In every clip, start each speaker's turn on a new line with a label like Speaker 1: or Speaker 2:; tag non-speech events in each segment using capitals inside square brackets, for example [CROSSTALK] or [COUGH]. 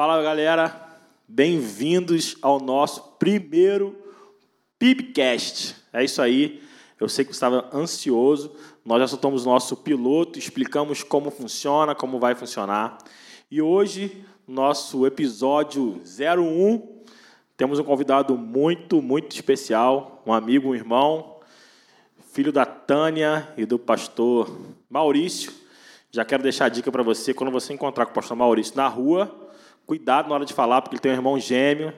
Speaker 1: Fala galera, bem-vindos ao nosso primeiro PIBcast. É isso aí, eu sei que você estava ansioso, nós já soltamos nosso piloto, explicamos como funciona, como vai funcionar. E hoje, nosso episódio 01, temos um convidado muito, muito especial, um amigo, um irmão, filho da Tânia e do pastor Maurício. Já quero deixar a dica para você, quando você encontrar com o pastor Maurício na rua, cuidado na hora de falar, porque ele tem um irmão gêmeo,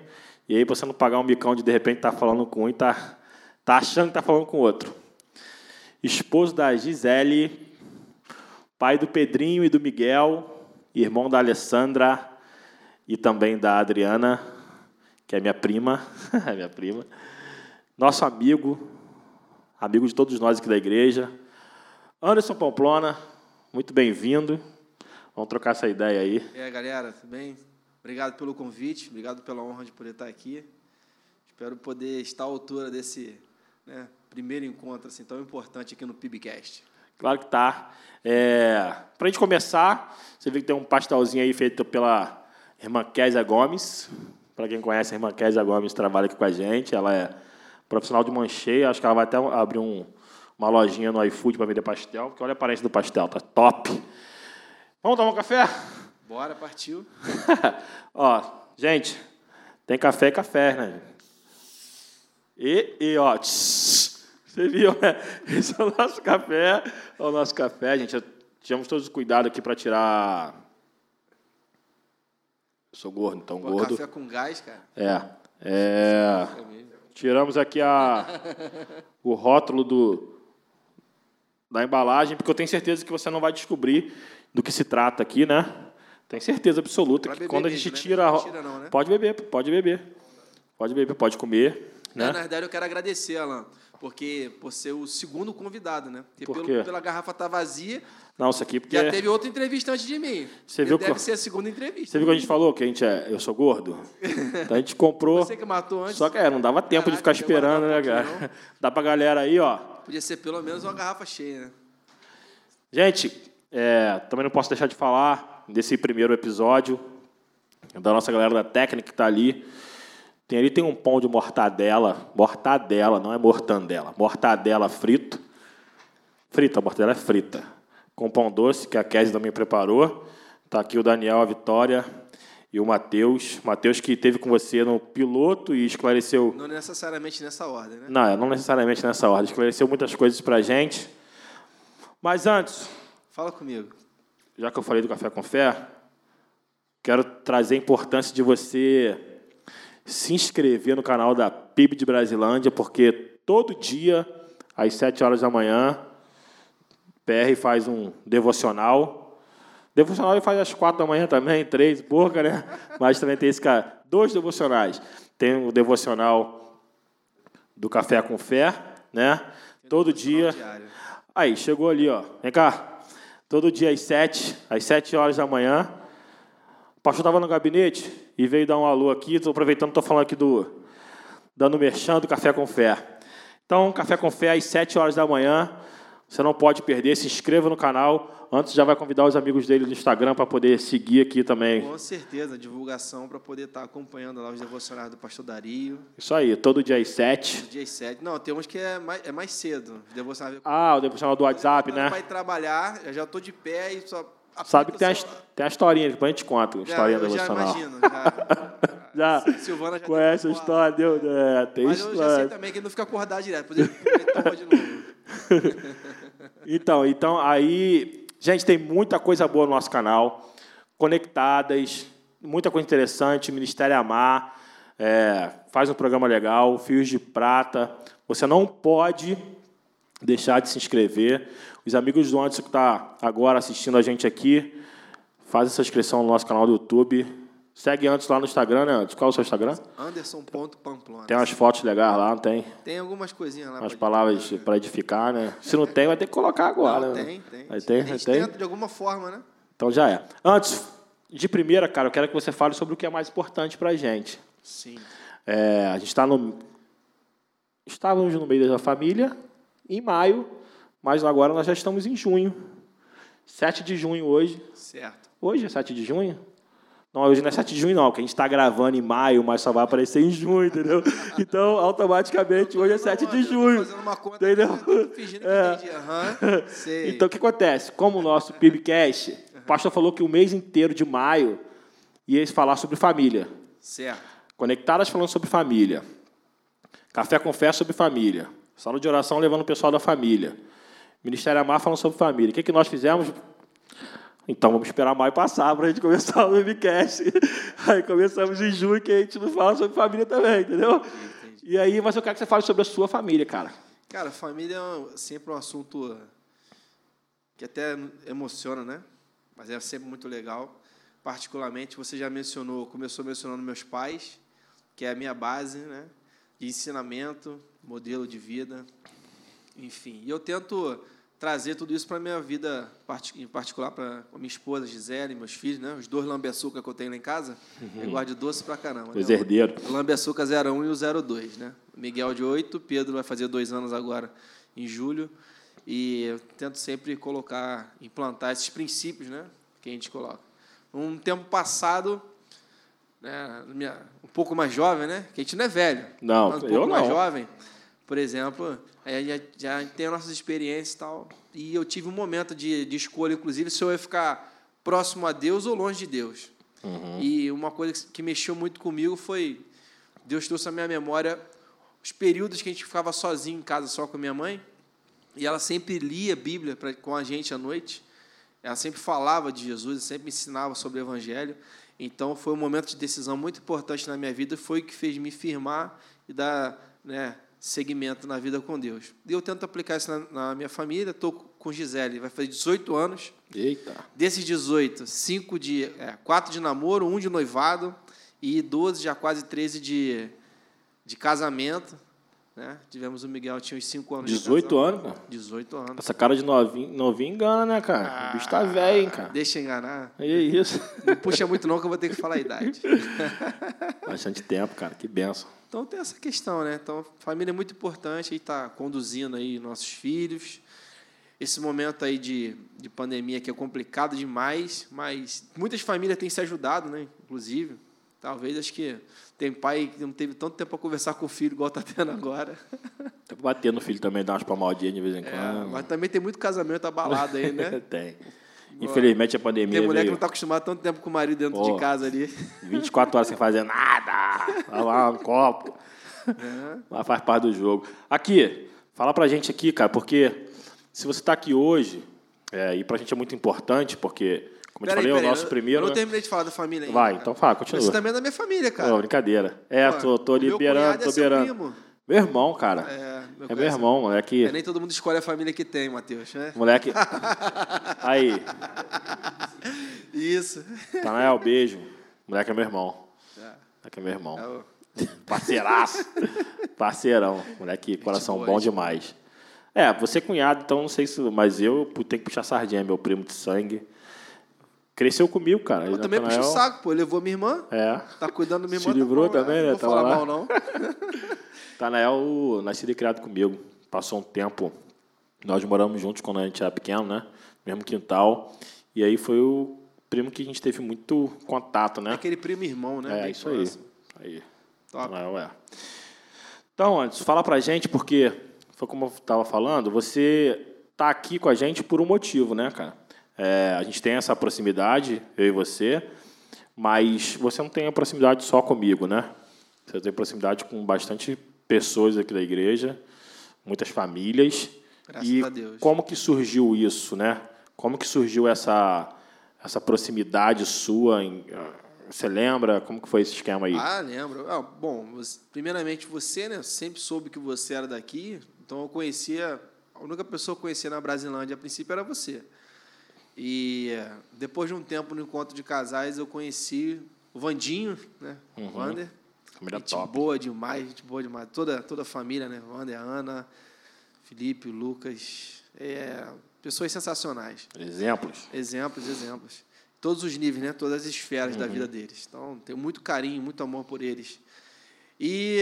Speaker 1: e aí você não pagar um bicão de de repente estar tá falando com um e tá, tá achando que está falando com o outro. Esposo da Gisele, pai do Pedrinho e do Miguel, irmão da Alessandra e também da Adriana, que é minha prima, [LAUGHS] minha prima. Nosso amigo, amigo de todos nós aqui da igreja. Anderson Pamplona, muito bem-vindo. Vamos trocar essa ideia aí.
Speaker 2: E aí, galera, tudo bem? Obrigado pelo convite, obrigado pela honra de poder estar aqui. Espero poder estar à altura desse né, primeiro encontro assim, tão importante aqui no PIBcast.
Speaker 1: Claro que tá. É, Para a gente começar, você vê que tem um pastelzinho aí feito pela irmã Késia Gomes. Para quem conhece, a irmã Késia Gomes trabalha aqui com a gente. Ela é profissional de mancheia. Acho que ela vai até abrir um, uma lojinha no iFood para vender pastel, porque olha a aparência do pastel, tá top. Vamos tomar um café?
Speaker 2: Bora, partiu. [LAUGHS]
Speaker 1: ó, gente, tem café e café, né? E, e ó, tss, você viu, né? [LAUGHS] Esse é o nosso café, é o nosso café, gente. Tivemos todos os cuidados aqui para tirar. Eu sou gordo, então
Speaker 2: Pô,
Speaker 1: gordo.
Speaker 2: Café com gás, cara.
Speaker 1: É. é... Tiramos aqui a, [LAUGHS] o rótulo do, da embalagem, porque eu tenho certeza que você não vai descobrir do que se trata aqui, né? Tem certeza absoluta pra que quando a gente mesmo, tira, né? tira não, né? pode beber, pode beber, pode beber, pode comer. Né?
Speaker 2: na verdade, eu quero agradecer, Alan, porque por ser o segundo convidado, né? Porque por pelo, pela garrafa tá vazia.
Speaker 1: Não, isso aqui porque
Speaker 2: já teve outra entrevista antes de mim.
Speaker 1: Você viu
Speaker 2: deve
Speaker 1: que...
Speaker 2: ser a segunda entrevista.
Speaker 1: Você viu que a gente falou que a gente é, eu sou gordo. [LAUGHS] Então a gente comprou.
Speaker 2: Você que matou antes.
Speaker 1: Só que é, não dava tempo Caraca, de ficar esperando, né, cara? Não. Dá pra galera aí, ó.
Speaker 2: Podia ser pelo menos uma garrafa cheia, né?
Speaker 1: Gente, é, também não posso deixar de falar desse primeiro episódio, da nossa galera da técnica que está ali. Tem ali tem um pão de mortadela, mortadela, não é mortandela, mortadela frito. Frita, a mortadela é frita. Com pão doce, que a Kézia também preparou. Está aqui o Daniel, a Vitória e o Matheus. Matheus que esteve com você no piloto e esclareceu...
Speaker 2: Não necessariamente nessa ordem, né?
Speaker 1: Não, não necessariamente nessa ordem. Esclareceu muitas coisas para a gente. Mas antes...
Speaker 2: Fala comigo
Speaker 1: já que eu falei do café com fé, quero trazer a importância de você se inscrever no canal da PIB de Brasilândia, porque todo dia, às 7 horas da manhã, PR faz um devocional. Devocional ele faz às 4 da manhã também, três, porca, né? Mas também tem esse cara, dois devocionais. Tem o devocional do Café com Fé, né? Todo dia. Aí, chegou ali, ó. Vem cá. Todo dia às sete, às sete horas da manhã. O pastor estava no gabinete e veio dar um alô aqui. Estou aproveitando, estou falando aqui do. dando merchan do Café com Fé. Então, Café com Fé às sete horas da manhã. Você não pode perder. Se inscreva no canal. Antes já vai convidar os amigos dele no Instagram para poder seguir aqui também.
Speaker 2: Com certeza, divulgação para poder estar tá acompanhando lá os devocionais do pastor Dario.
Speaker 1: Isso aí, todo dia às sete.
Speaker 2: Todo dia às sete. Não, tem uns que é mais, é mais cedo.
Speaker 1: Ah, o devocional do WhatsApp, né?
Speaker 2: Vai trabalhar, eu já estou de pé e só.
Speaker 1: Sabe que tem, só... a, tem a historinha, depois a gente conta a historinha do devocional.
Speaker 2: Já imagino, já. [LAUGHS]
Speaker 1: já Silvana já conhece a história, deu, é, tem
Speaker 2: Mas
Speaker 1: história.
Speaker 2: eu já sei também que ele não fica acordado direto, depois ele toma de novo. [LAUGHS]
Speaker 1: então, então, aí Gente, tem muita coisa boa no nosso canal, conectadas, muita coisa interessante. Ministério Amar é, faz um programa legal, Fios de Prata. Você não pode deixar de se inscrever. Os amigos do Anderson que está agora assistindo a gente aqui, faz essa inscrição no nosso canal do YouTube. Segue antes lá no Instagram, né? Qual é o seu Instagram?
Speaker 2: Anderson.pamplona.
Speaker 1: Tem umas fotos legais lá, não tem?
Speaker 2: Tem algumas coisinhas lá.
Speaker 1: Umas palavras para edificar, né? Se não tem, vai ter que colocar agora.
Speaker 2: Não,
Speaker 1: né?
Speaker 2: tem, tem.
Speaker 1: Aí tem,
Speaker 2: tenta de alguma forma, né?
Speaker 1: Então já é. Antes, de primeira, cara, eu quero que você fale sobre o que é mais importante para a gente.
Speaker 2: Sim.
Speaker 1: É, a gente está no... Estávamos no meio da família, em maio, mas agora nós já estamos em junho. 7 de junho hoje.
Speaker 2: Certo.
Speaker 1: Hoje é 7 de junho? Não, hoje não é 7 de junho, não, porque a gente está gravando em maio, mas só vai aparecer em junho, entendeu? Então, automaticamente, hoje é 7 de junho.
Speaker 2: Fazendo uma conta
Speaker 1: Entendeu?
Speaker 2: aqui, fingindo que
Speaker 1: É. Então, o que acontece? Como o nosso PIBcast, o pastor falou que o mês inteiro de maio ia falar sobre família.
Speaker 2: Certo.
Speaker 1: Conectadas falando sobre família. Café com fé sobre família. Sala de oração levando o pessoal da família. Ministério Amar falando sobre família. O que, que nós fizemos? Então vamos esperar maio passar para a gente começar [LAUGHS] o webcast. Aí começamos em junho, que a gente não fala sobre família também, entendeu? E aí, mas eu quero que você fale sobre a sua família, cara.
Speaker 2: Cara, família é sempre um assunto que até emociona, né? Mas é sempre muito legal. Particularmente, você já mencionou, começou mencionando meus pais, que é a minha base, né? De ensinamento, modelo de vida, enfim. E eu tento trazer tudo isso para a minha vida, em particular para a minha esposa, Gisele, meus filhos, né? Os dois lambe-açúcar que eu tenho lá em casa. Eu gosto de doce pra caramba.
Speaker 1: Os
Speaker 2: né?
Speaker 1: herdeiros.
Speaker 2: O Lambe-Açúcar 01 e o 02, né? O Miguel de 8, Pedro vai fazer dois anos agora em julho. E eu tento sempre colocar, implantar esses princípios, né? Que a gente coloca. Um tempo passado, né, um pouco mais jovem, né? Que a gente não é velho.
Speaker 1: Não,
Speaker 2: um
Speaker 1: eu
Speaker 2: pouco mais
Speaker 1: não.
Speaker 2: jovem, por exemplo, aí já, já tem as nossas experiências e tal. E eu tive um momento de, de escolha, inclusive, se eu ia ficar próximo a Deus ou longe de Deus. E uma coisa que- que mexeu muito comigo foi Deus trouxe à minha memória os períodos que a gente ficava sozinho em casa só com a minha mãe e ela sempre lia a Bíblia pra, com a gente à noite. Ela sempre falava de Jesus, sempre me ensinava sobre o Evangelho. Então foi um momento de decisão muito importante na minha vida, foi o que fez me firmar e dar né, seguimento na vida com Deus. E eu tento aplicar isso na, na minha família. Estou com Gisele, vai fazer 18 anos.
Speaker 1: Eita.
Speaker 2: Desses 18, 5 de, é, 4 de namoro, 1 de noivado e 12, já quase 13 de, de casamento. Né? Tivemos o Miguel, tinha uns 5 anos
Speaker 1: 18
Speaker 2: de
Speaker 1: anos, cara.
Speaker 2: casado. 18 anos.
Speaker 1: Essa cara de novinho, novinho engana, né, cara? o bicho tá velho, hein, cara.
Speaker 2: Deixa enganar.
Speaker 1: E é isso. [LAUGHS]
Speaker 2: Não puxa muito não que eu vou ter que falar a idade. [LAUGHS]
Speaker 1: Bastante tempo, cara. Que benção.
Speaker 2: Então tem essa questão, né? Então, família é muito importante, aí está conduzindo aí nossos filhos. Esse momento aí de, de pandemia que é complicado demais, mas muitas famílias têm se ajudado, né? Inclusive, talvez acho que tem pai que não teve tanto tempo para conversar com o filho igual está tendo agora. [LAUGHS]
Speaker 1: Tem que bater no filho também, dar umas palmadinhas de vez em
Speaker 2: É,
Speaker 1: quando.
Speaker 2: mas também tem muito casamento abalado aí, né? [LAUGHS]
Speaker 1: Tem. Infelizmente a pandemia
Speaker 2: Tem mulher que não está acostumada tanto tempo com o marido dentro
Speaker 1: Pô.
Speaker 2: de casa ali. [LAUGHS]
Speaker 1: 24 horas sem fazer nada. Lavar um copo.
Speaker 2: É.
Speaker 1: Mas faz parte do jogo. Aqui, fala pra gente aqui, cara, porque se você está aqui hoje, é, e pra gente é muito importante, porque, como eu te falei, é o nosso
Speaker 2: eu-
Speaker 1: primeiro.
Speaker 2: Eu não terminei de falar da família ainda.
Speaker 1: Vai,
Speaker 2: cara.
Speaker 1: então fala, continua.
Speaker 2: Você também é da minha família, cara.
Speaker 1: Pô, brincadeira. É,
Speaker 2: Pô,
Speaker 1: tô, tô liberando,
Speaker 2: é
Speaker 1: tô
Speaker 2: seu
Speaker 1: liberando.
Speaker 2: primo.
Speaker 1: Meu irmão, cara.
Speaker 2: É, meu
Speaker 1: É meu
Speaker 2: cunhado.
Speaker 1: irmão, moleque.
Speaker 2: É, nem todo mundo escolhe a família que tem, Matheus. Né?
Speaker 1: Moleque. [LAUGHS] Aí,
Speaker 2: Isso.
Speaker 1: Tanael, beijo. Moleque é meu irmão.
Speaker 2: É,
Speaker 1: Moleque é meu irmão.
Speaker 2: é o- [LAUGHS]
Speaker 1: Parceiraço. Parceirão. Moleque, coração
Speaker 2: boa,
Speaker 1: bom
Speaker 2: gente
Speaker 1: demais. É, você é cunhado, então não sei se. Mas eu tenho que puxar sardinha, meu primo de sangue. Cresceu comigo, cara.
Speaker 2: Eu
Speaker 1: Ele,
Speaker 2: também puxo o saco, pô. Levou minha irmã.
Speaker 1: É.
Speaker 2: Tá cuidando da minha
Speaker 1: Se
Speaker 2: irmã. tá
Speaker 1: livrou
Speaker 2: bom,
Speaker 1: também, né?
Speaker 2: Não vou
Speaker 1: Tava
Speaker 2: falar
Speaker 1: lá.
Speaker 2: mal, não. [LAUGHS]
Speaker 1: Tanael, nascido e criado comigo. Passou um tempo. Nós moramos juntos quando a gente era pequeno, né? Mesmo quintal. E aí foi o primo que a gente teve muito contato, né?
Speaker 2: Aquele primo irmão, né?
Speaker 1: É,
Speaker 2: Bem
Speaker 1: isso aí.
Speaker 2: próximo.
Speaker 1: aí.
Speaker 2: Top.
Speaker 1: Tanael é. Então, antes, fala pra gente, porque foi como eu estava falando, você tá aqui com a gente por um motivo, né, cara? É, a gente tem essa proximidade, eu e você, mas você não tem a proximidade só comigo, né? Você tem proximidade com bastante pessoas aqui da igreja, muitas famílias.
Speaker 2: Graças
Speaker 1: e
Speaker 2: a Deus.
Speaker 1: como que surgiu isso, né? Como que surgiu essa essa proximidade sua? em- você lembra como que foi esse esquema aí?
Speaker 2: Ah, lembro. Ah, bom, você- primeiramente você, né? Sempre soube que você era daqui, então eu conhecia. A única pessoa que eu conhecia na Brasilândia a princípio era você. E eh, depois de um tempo no encontro de casais, eu conheci o Vandinho, né? O Vander.
Speaker 1: Família
Speaker 2: gente
Speaker 1: top.
Speaker 2: boa demais, gente boa demais. Toda, toda a família, né? Wander, Ana, Felipe, Lucas. É, pessoas sensacionais.
Speaker 1: Exemplos.
Speaker 2: Exemplos, exemplos. Todos os níveis, né? Todas as esferas da vida deles. Então, tenho muito carinho, muito amor por eles. E,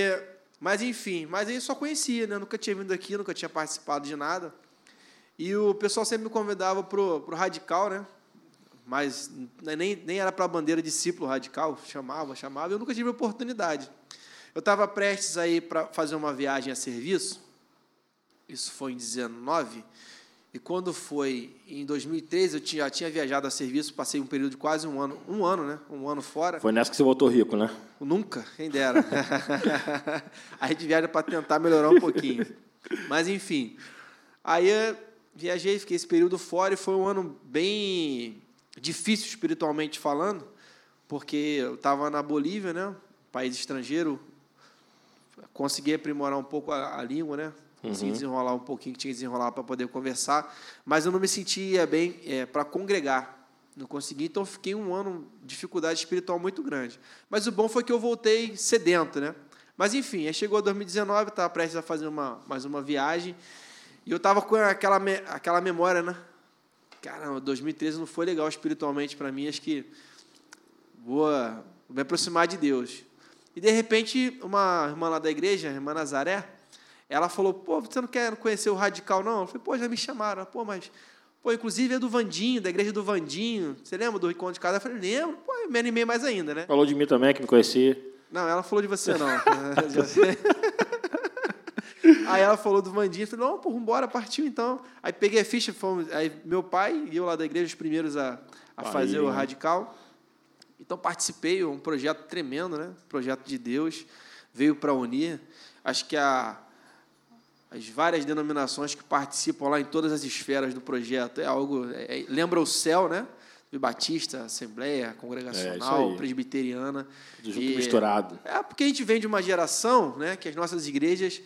Speaker 2: mas enfim, mas aí eu só conhecia, né? Nunca tinha vindo aqui, nunca tinha participado de nada. E o pessoal sempre me convidava pro, pro radical, né? mas nem, nem era para a bandeira discípulo radical, chamava, chamava, eu nunca tive oportunidade. Eu estava prestes aí para fazer uma viagem a serviço, isso foi em 19, e quando foi em 2013, eu tinha, já tinha viajado a serviço, passei um período de quase um ano, um ano, né? Um ano fora.
Speaker 1: Foi nessa que você voltou rico, né?
Speaker 2: Nunca, quem dera. [LAUGHS] a gente viaja para tentar melhorar um pouquinho. [LAUGHS] Mas enfim, aí viajei, fiquei esse período fora e foi um ano bem difícil espiritualmente falando, porque eu estava na Bolívia, né? País estrangeiro, consegui aprimorar um pouco a, a língua, né? Consegui uhum. desenrolar um pouquinho que tinha que desenrolar para poder conversar, mas eu não me sentia bem é, para congregar. Não consegui, então fiquei um ano de dificuldade espiritual muito grande. Mas o bom foi que eu voltei sedento, né? Mas enfim, aí chegou 2019, estava prestes a fazer uma, mais uma viagem, e eu estava com aquela, aquela memória, né? Caramba, 2013 não foi legal espiritualmente para mim, acho que vou me aproximar de Deus. E de repente, uma irmã lá da igreja, a irmã Nazaré, ela falou: pô, você não quer conhecer o radical, não? Eu falei: pô, já me chamaram. Pô, mas. Pô, inclusive é do Vandinho, da igreja do Vandinho. Você lembra do encontro de casa? Eu falei: lembro. Pô, me animei mais ainda, né?
Speaker 1: Falou de mim também, que me conhecia.
Speaker 2: Não, ela falou de você, não. [LAUGHS] [LAUGHS] [LAUGHS] aí ela falou do Vandinho. Eu falei: não, pô, vambora, partiu então. Aí peguei a ficha, fomos, aí meu pai e eu lá da igreja, os primeiros a, a fazer o radical. Então participei, um projeto tremendo, né? Projeto de Deus, veio para unir. Acho que a as várias denominações que participam lá em todas as esferas do projeto. É algo. É, é lembra o céu, né? Batista, Assembleia, Congregacional, é Presbiteriana.
Speaker 1: Tudo junto e, misturado.
Speaker 2: É, porque a gente vem de uma geração né, que as nossas igrejas.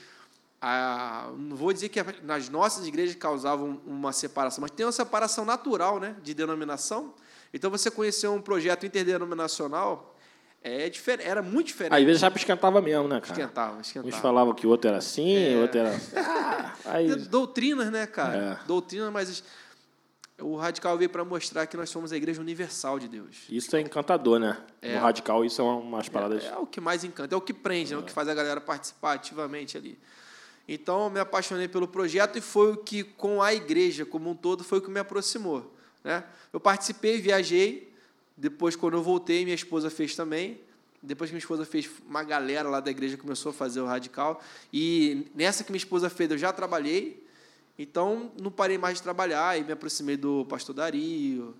Speaker 2: Não vou dizer que nas nossas igrejas causavam uma separação, mas tem uma separação natural né, de denominação. Então, você conhecer um projeto interdenominacional é diferente, era muito diferente.
Speaker 1: Às vezes já esquentava mesmo, né, cara?
Speaker 2: Esquentava, esquentava.
Speaker 1: Uns falavam que o outro era assim, é. o outro era. [LAUGHS] Ah,
Speaker 2: aí... Doutrinas, né, cara? É. Doutrina, mas o radical veio para mostrar que nós somos a igreja universal de Deus.
Speaker 1: Isso é encantador, né? É. No radical, isso é umas paradas.
Speaker 2: É, é o que mais encanta, é o que prende, é. é o que faz a galera participar ativamente ali. Então, eu me apaixonei pelo projeto e foi o que, com a igreja como um todo, foi o que me aproximou. Né? Eu participei, viajei, depois, quando eu voltei, minha esposa fez também. Depois que minha esposa fez, uma galera lá da igreja começou a fazer o radical. E nessa que minha esposa fez, eu já trabalhei. Então, não parei mais de trabalhar e me aproximei do pastor Dario,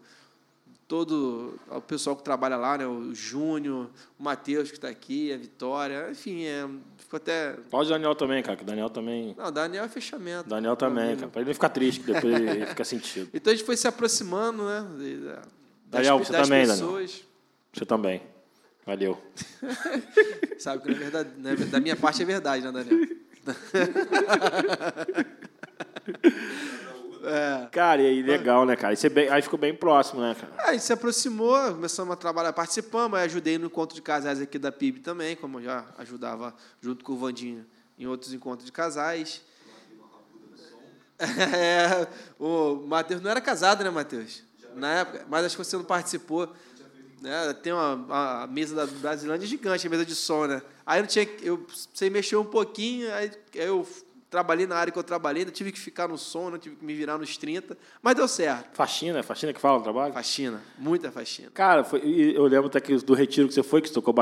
Speaker 2: todo o pessoal que trabalha lá, né? o Júnior, o Matheus que está aqui, a Vitória, enfim, é, ficou até.
Speaker 1: Pode o Daniel também, cara, que o Daniel também.
Speaker 2: Não, o Daniel é fechamento.
Speaker 1: Daniel também, cara, para ele não ficar triste, que depois ele fica sentido.
Speaker 2: Então a gente foi se aproximando, né?
Speaker 1: Daniel, você das também, pessoas. Daniel. Você também. Valeu. [LAUGHS]
Speaker 2: Sabe que na verdade, né, da minha parte é verdade, né, Daniel? [LAUGHS]
Speaker 1: É. Cara, e aí legal, né, cara? Aí, bem, aí ficou bem próximo, né, cara?
Speaker 2: É, a gente se aproximou, começamos a trabalhar, participamos, aí ajudei no encontro de casais aqui da PIB também, como eu já ajudava junto com o Vandinho em outros encontros de casais. [LAUGHS] É, o Matheus não era casado, né, Matheus? na época, mas acho que você não participou. Né? Tem uma, a mesa da Brasilândia gigante, a mesa de som, né? Aí eu tinha, eu sei mexer um pouquinho, aí eu trabalhei na área que eu trabalhei, ainda tive que ficar no som, não tive que me virar nos 30, mas deu certo.
Speaker 1: Faxina, faxina que fala no trabalho?
Speaker 2: Faxina, muita faxina.
Speaker 1: Cara, foi, eu lembro até que do retiro que você foi, que você tocou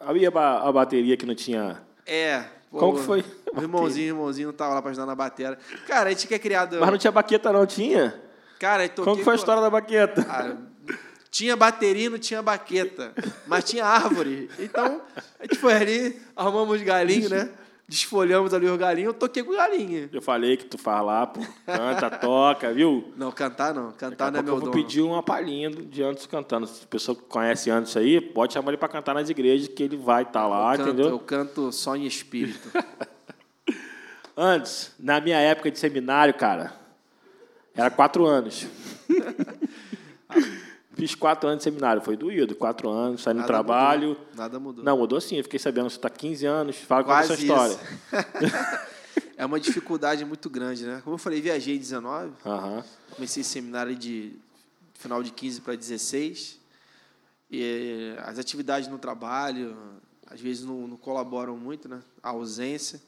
Speaker 1: havia a bateria que não tinha.
Speaker 2: É.
Speaker 1: Como que foi?
Speaker 2: O irmãozinho, o irmãozinho tava lá para ajudar na bateria. Cara, a gente que é criado.
Speaker 1: Mas não tinha baqueta, não, tinha?
Speaker 2: Cara,
Speaker 1: Como foi a história da baqueta?
Speaker 2: Ah, tinha bateria, não tinha baqueta, mas tinha árvore. Então, a gente foi ali, arrumamos galinho, né? Desfolhamos ali os galinhos, eu toquei com galinha.
Speaker 1: Eu falei que tu faz lá, pô. Canta, [LAUGHS] toca, viu?
Speaker 2: Não, cantar não. Cantar não é meu
Speaker 1: eu
Speaker 2: vou
Speaker 1: pedir uma palhinha de Anderson cantando. Se a pessoa que conhece Anderson aí, pode chamar ele para cantar nas igrejas, que ele vai estar tá lá,
Speaker 2: eu canto,
Speaker 1: entendeu?
Speaker 2: Eu canto só em espírito. [LAUGHS]
Speaker 1: Antes, na minha época de seminário, cara, era quatro anos. [LAUGHS] Fiz quatro anos de seminário, foi doído. Quatro anos, saí no trabalho.
Speaker 2: Mudou. Nada mudou.
Speaker 1: Não, mudou sim. Eu fiquei sabendo, você está 15 anos, fala qual é a sua história. [LAUGHS]
Speaker 2: é uma dificuldade muito grande, né? Como eu falei, viajei em 19.
Speaker 1: Uhum.
Speaker 2: Comecei seminário de final de 15 para 16. E as atividades no trabalho, às vezes não, não colaboram muito, né? A ausência.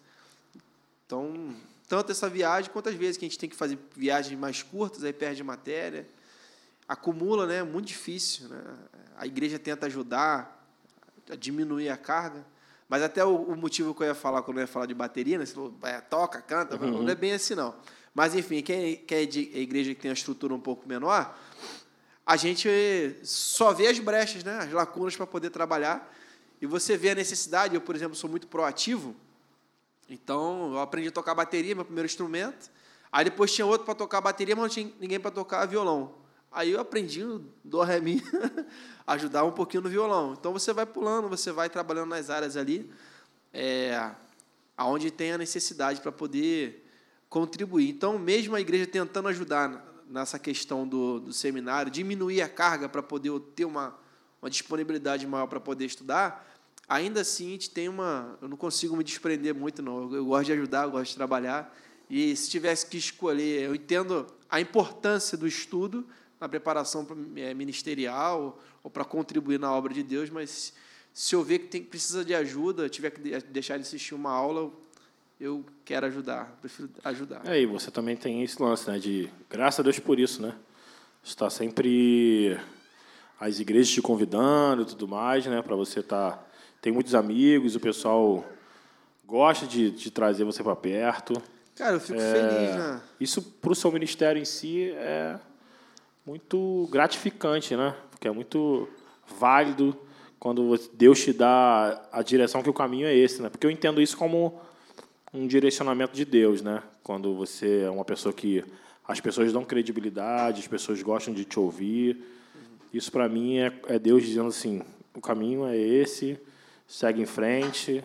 Speaker 2: Então, tanto essa viagem quanto as vezes que a gente tem que fazer viagens mais curtas, aí perde matéria. Acumula, né? Muito difícil, né? A igreja tenta ajudar a diminuir a carga, mas até o, o motivo que eu ia falar quando eu ia falar de bateria, né? Você falou, é, toca, canta, uhum. não é bem assim não. Mas enfim, quem, quem é de igreja que tem uma estrutura um pouco menor, a gente só vê as brechas, né? As lacunas para poder trabalhar. E você vê a necessidade. Eu, por exemplo, sou muito proativo. Então, eu aprendi a tocar bateria, meu primeiro instrumento. Aí depois tinha outro para tocar bateria, mas não tinha ninguém para tocar violão. Aí eu aprendi do ré mi, [LAUGHS] ajudar um pouquinho no violão. Então você vai pulando, você vai trabalhando nas áreas ali, é, aonde tem a necessidade para poder contribuir. Então, mesmo a igreja tentando ajudar nessa questão do, do seminário, diminuir a carga para poder ter uma, uma disponibilidade maior para poder estudar, ainda assim a gente tem uma. Eu não consigo me desprender muito, não. Eu, eu gosto de ajudar, eu gosto de trabalhar. E se tivesse que escolher, eu entendo a importância do estudo na preparação é, ministerial ou para contribuir na obra de Deus, mas se eu ver que tem, precisa de ajuda, tiver que deixar de assistir uma aula, eu quero ajudar, prefiro ajudar.
Speaker 1: É, e você também tem esse lance, né, de graças a Deus por isso, né? Está sempre as igrejas te convidando e tudo mais, né, para você estar tá, tem muitos amigos, o pessoal gosta de, de trazer você para perto.
Speaker 2: Cara, eu fico é, feliz, né?
Speaker 1: Isso para o seu ministério em si é muito gratificante, né? Porque é muito válido quando Deus te dá a direção que o caminho é esse, né? Porque eu entendo isso como um direcionamento de Deus, né? Quando você é uma pessoa que as pessoas dão credibilidade, as pessoas gostam de te ouvir. Isso para mim é, é Deus dizendo assim: o caminho é esse, segue em frente.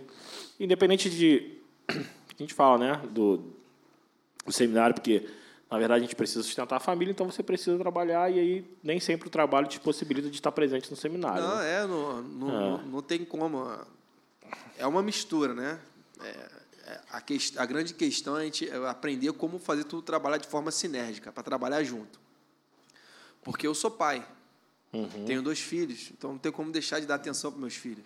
Speaker 1: Independente de. [CLEARS THROAT] A gente fala, né? Do, do seminário, porque na verdade a gente precisa sustentar a família, então você precisa trabalhar e aí nem sempre o trabalho te possibilita de estar presente no seminário.
Speaker 2: Não, né? é, não, não, é. não, tem como. É uma mistura, né? É, é a, que, a grande questão é a gente aprender como fazer tudo trabalhar de forma sinérgica, para trabalhar junto. Porque eu sou pai, uhum. tenho dois filhos, então não tem como deixar de dar atenção para meus filhos.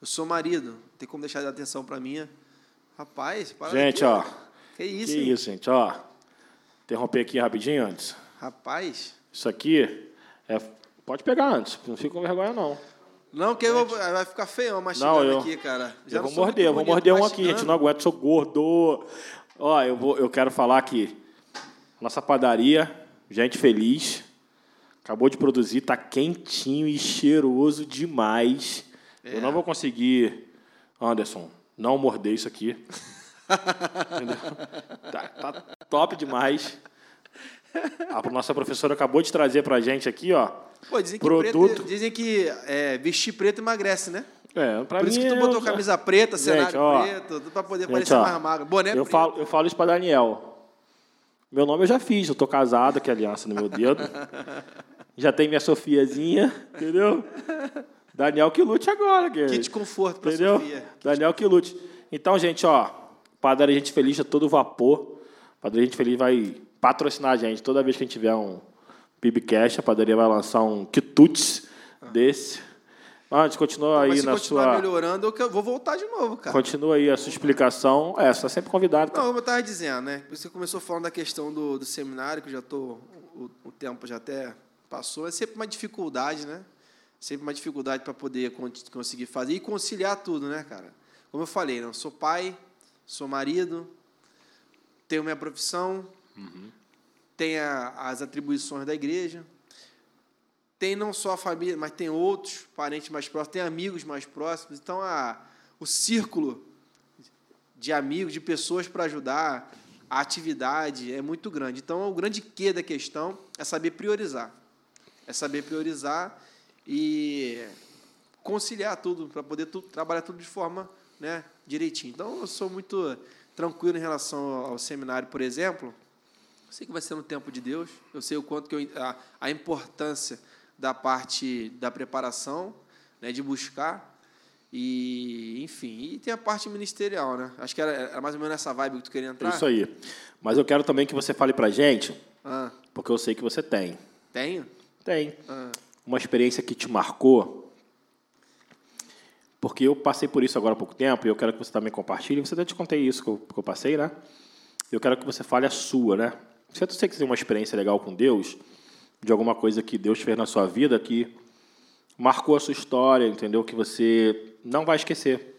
Speaker 2: Eu sou marido, não tem como deixar de dar atenção para minha. Rapaz,
Speaker 1: para Gente, aqui, ó. Que isso, Que hein? isso, gente, ó. Interromper aqui rapidinho antes.
Speaker 2: Rapaz.
Speaker 1: Isso aqui é. Pode pegar antes, não fica com vergonha, não.
Speaker 2: Não, que vou, vai ficar feio mastigando não, eu, aqui, cara.
Speaker 1: Já eu vou morder, eu vou morder um aqui, gente. Não aguento, sou gordo. Ó, eu, vou, eu quero falar que nossa padaria, gente feliz, acabou de produzir, tá quentinho e cheiroso demais. É. Eu não vou conseguir, Anderson, não morder isso aqui. [LAUGHS] tá, tá, top demais. A nossa professora acabou de trazer para a gente aqui, ó.
Speaker 2: Pô, dizem que, produto. Preto, dizem que é, vestir preto emagrece, né?
Speaker 1: É,
Speaker 2: pra Por mim, isso que tu botou camisa preta, cenário ó, preto, para poder gente, parecer ó, mais magro. Boné
Speaker 1: eu
Speaker 2: preto.
Speaker 1: Falo, eu falo isso para Daniel. Meu nome eu já fiz, eu tô casado, que é aliança no meu dedo. [LAUGHS] já tem minha Sofiazinha, entendeu? Daniel que lute agora. Que,
Speaker 2: Kit conforto pra entendeu? Sofia.
Speaker 1: Daniel que lute. Então, gente, ó, Padaria Gente Feliz é todo vapor. Padaria Gente Feliz vai patrocinar a gente. Toda vez que a gente tiver um PIBcast, a padaria vai lançar um quitutes ah. desse. Ah, a gente continua aí na sua.
Speaker 2: melhorando, eu vou voltar de novo, cara.
Speaker 1: Continua aí a sua explicação. É, você está sempre convidado.
Speaker 2: Não, como eu estava dizendo, né? Você começou falando da questão do, do seminário, que já tô, o, o tempo já até passou. É sempre uma dificuldade, né? Sempre uma dificuldade para poder conseguir fazer e conciliar tudo, né, cara? Como eu falei, não, né? sou pai, sou marido, tenho minha profissão, uhum. tenho as atribuições da igreja, tem não só a família, mas tem outros parentes mais próximos, tem amigos mais próximos. Então, a, o círculo de amigos, de pessoas para ajudar, a atividade é muito grande. Então, o grande quê da questão é saber priorizar. É saber priorizar e conciliar tudo, para poder trabalhar tudo de forma né, direitinho. Então, eu sou muito tranquilo em relação ao seminário, por exemplo. Eu sei que vai ser no tempo de Deus. Eu sei o quanto que eu, a, a importância da parte da preparação, né, de buscar. E, enfim, e tem a parte ministerial, né? Acho que era, era mais ou menos essa vibe que tu queria entrar.
Speaker 1: Isso aí. Mas eu quero também que você fale pra gente, ah. porque eu sei que você tem.
Speaker 2: Tenho?
Speaker 1: Tem. Ah. Uma experiência que te marcou porque eu passei por isso agora há pouco tempo e eu quero que você também compartilhe. Você até te contei isso que eu, que eu passei, né? Eu quero que você fale a sua, né? Se você tem uma experiência legal com Deus, de alguma coisa que Deus fez na sua vida que marcou a sua história, entendeu? Que você não vai esquecer.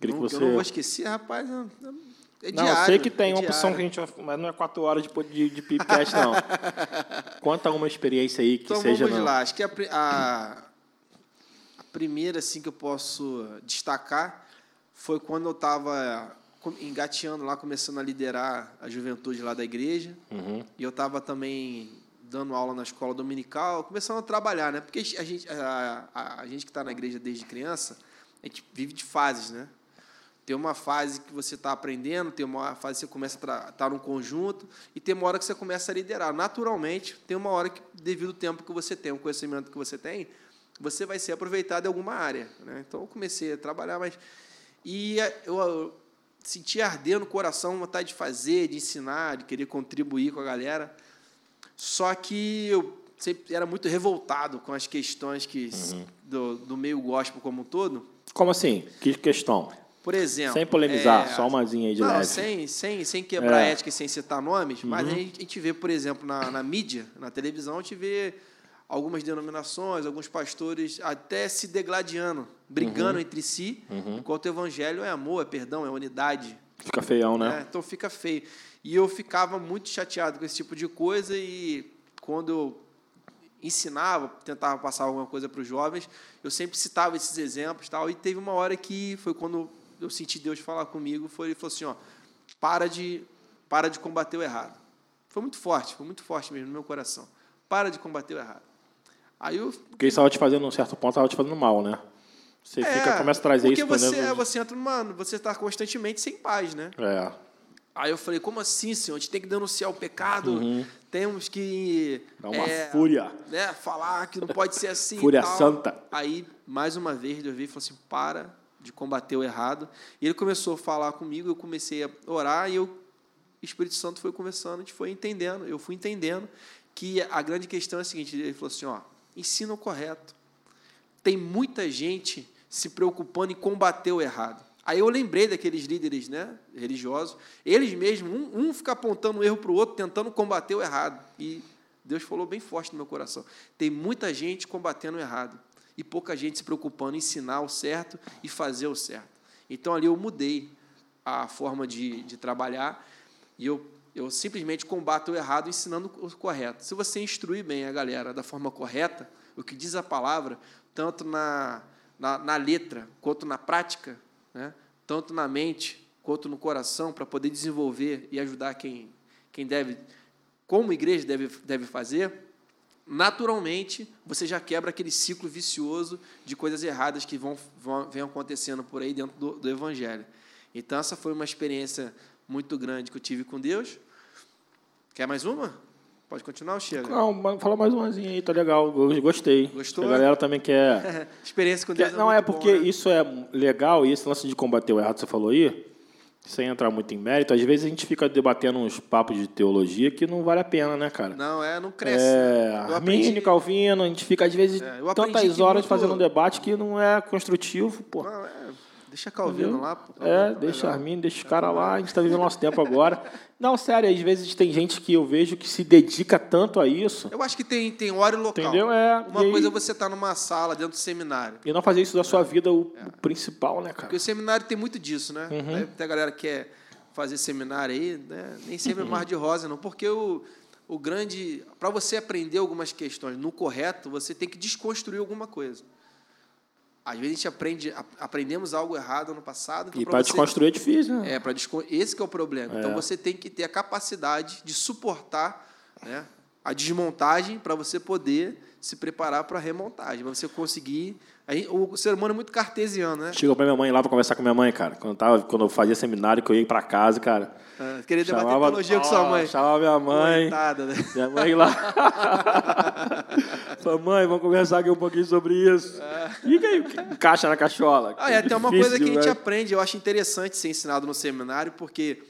Speaker 2: Queria não, que você... Eu não vou esquecer, rapaz. É
Speaker 1: não, eu sei que tem é uma opção que a gente vai, mas não é quatro horas de, de, de pipcast, não. [LAUGHS] Conta uma experiência aí que
Speaker 2: então,
Speaker 1: seja.
Speaker 2: Vamos não... lá. Acho que a, a, primeira assim que eu posso destacar foi quando eu estava engateando lá, começando a liderar a juventude lá da igreja. Uhum. E eu estava também dando aula na escola dominical, começando a trabalhar, né? Porque a gente, a, a, a gente que está na igreja desde criança, a gente vive de fases, né? Tem uma fase que você está aprendendo, tem uma fase que você começa a estar tá num conjunto, e tem uma hora que você começa a liderar. Naturalmente, tem uma hora que, devido ao tempo que você tem, o conhecimento que você tem, você vai ser aproveitado em alguma área. Né? Então, eu comecei a trabalhar, mas. E eu, eu senti arder no coração vontade de fazer, de ensinar, de querer contribuir com a galera. Só que eu sempre era muito revoltado com as questões que, uhum. do, do meio gospel como um todo.
Speaker 1: Como assim? Que questão?
Speaker 2: Por exemplo.
Speaker 1: Sem polemizar, é, só umazinha aí de
Speaker 2: não,
Speaker 1: leve.
Speaker 2: Sem, sem, sem quebrar é. ética e sem citar nomes, uhum. mas a gente, a gente vê, por exemplo, na, na mídia, na televisão, a gente vê algumas denominações, alguns pastores até se degladiando, brigando uhum. entre si, uhum. enquanto o evangelho é amor, é perdão, é unidade.
Speaker 1: Fica feião, né?
Speaker 2: É, então fica feio. E eu ficava muito chateado com esse tipo de coisa e quando eu ensinava, tentava passar alguma coisa para os jovens, eu sempre citava esses exemplos tal. E teve uma hora que foi quando eu senti Deus falar comigo, foi ele falou assim, ó, para de para de combater o errado. Foi muito forte, foi muito forte mesmo no meu coração. Para de combater o errado.
Speaker 1: Aí eu porque estava te fazendo um certo ponto, estava te fazendo mal, né? Você é, fica começa a trazer
Speaker 2: porque
Speaker 1: isso
Speaker 2: porque você, é, você entra numa você está constantemente sem paz, né?
Speaker 1: É.
Speaker 2: Aí eu falei, como assim, senhor? A gente tem que denunciar o pecado, uhum. temos que.
Speaker 1: Dar uma é, fúria.
Speaker 2: Né, falar que não pode ser assim. [LAUGHS]
Speaker 1: fúria santa.
Speaker 2: Aí, mais uma vez, Deus veio e falou assim: para de combater o errado. E ele começou a falar comigo, eu comecei a orar e eu, o Espírito Santo foi conversando, a gente foi entendendo, eu fui entendendo que a grande questão é a seguinte: ele falou assim, ó, ensina o correto. Tem muita gente se preocupando em combater o errado. Aí eu lembrei daqueles líderes né, religiosos, eles mesmos, um, um fica apontando um erro para o outro, tentando combater o errado. E Deus falou bem forte no meu coração. Tem muita gente combatendo o errado e pouca gente se preocupando em ensinar o certo e fazer o certo. Então ali eu mudei a forma de, de trabalhar e eu, eu simplesmente combato o errado ensinando o correto. Se você instruir bem a galera da forma correta, o que diz a palavra, tanto na, na, na letra quanto na prática, né? tanto na mente quanto no coração, para poder desenvolver e ajudar quem, quem deve, como igreja deve, deve fazer, naturalmente você já quebra aquele ciclo vicioso de coisas erradas que vão, vão vem acontecendo por aí dentro do, do Evangelho. Então, essa foi uma experiência muito grande que eu tive com Deus. Quer mais uma? Pode continuar, Chega?
Speaker 1: Não, fala mais umazinha aí, tá legal. Gostei.
Speaker 2: Gostou?
Speaker 1: A galera também quer. [LAUGHS]
Speaker 2: Experiência com Deus.
Speaker 1: Quer... É não, é, porque bom, né? isso é legal, e esse lance de combater o errado que você falou aí, sem entrar muito em mérito, às vezes a gente fica debatendo uns papos de teologia que não vale a pena, né, cara?
Speaker 2: Não, é, não cresce.
Speaker 1: É, Arminio, Calvino, a gente fica, às vezes, é, tantas horas muito... fazendo um debate que não é construtivo, pô.
Speaker 2: Não, é Deixa Calvino lá.
Speaker 1: É, deixa Armin, deixa os caras lá, a gente está vivendo nosso tempo agora. Não, sério, às vezes tem gente que eu vejo que se dedica tanto a isso.
Speaker 2: Eu acho que tem, tem hora e local.
Speaker 1: Entendeu? É,
Speaker 2: Uma coisa aí... é você estar tá numa sala dentro do seminário.
Speaker 1: E não fazer isso da sua vida o, é. principal, né, cara?
Speaker 2: Porque o seminário tem muito disso, né? Uhum. Tem a galera que quer fazer seminário aí, né? nem sempre é uhum. mar de rosa, não. Porque o, o grande. Para você aprender algumas questões no correto, você tem que desconstruir alguma coisa. Às vezes a gente aprende, aprendemos algo errado no passado.
Speaker 1: Então e para desconstruir é difícil.
Speaker 2: Né? É, para esse é o problema. Então, é. Então você tem que ter a capacidade de suportar né, a desmontagem para você poder se preparar para a remontagem, para você conseguir. Aí, o ser humano é muito cartesiano, né?
Speaker 1: Chegou para minha mãe lá para conversar com minha mãe, cara. Quando eu, tava, quando eu fazia seminário, que eu ia para casa, cara.
Speaker 2: Ah, queria debater chamava, teologia com sua mãe.
Speaker 1: Chamava minha mãe. Coitada, né? Minha mãe lá. [LAUGHS] Falei, mãe, vamos conversar aqui um pouquinho sobre isso. É. E aí, encaixa na cachola.
Speaker 2: Ah, é até uma coisa que a gente aprende, eu acho interessante ser ensinado no seminário, porque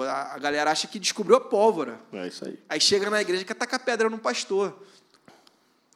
Speaker 2: a galera acha que descobriu a pólvora.
Speaker 1: É isso aí.
Speaker 2: Aí chega na igreja e quer tacar pedra no pastor.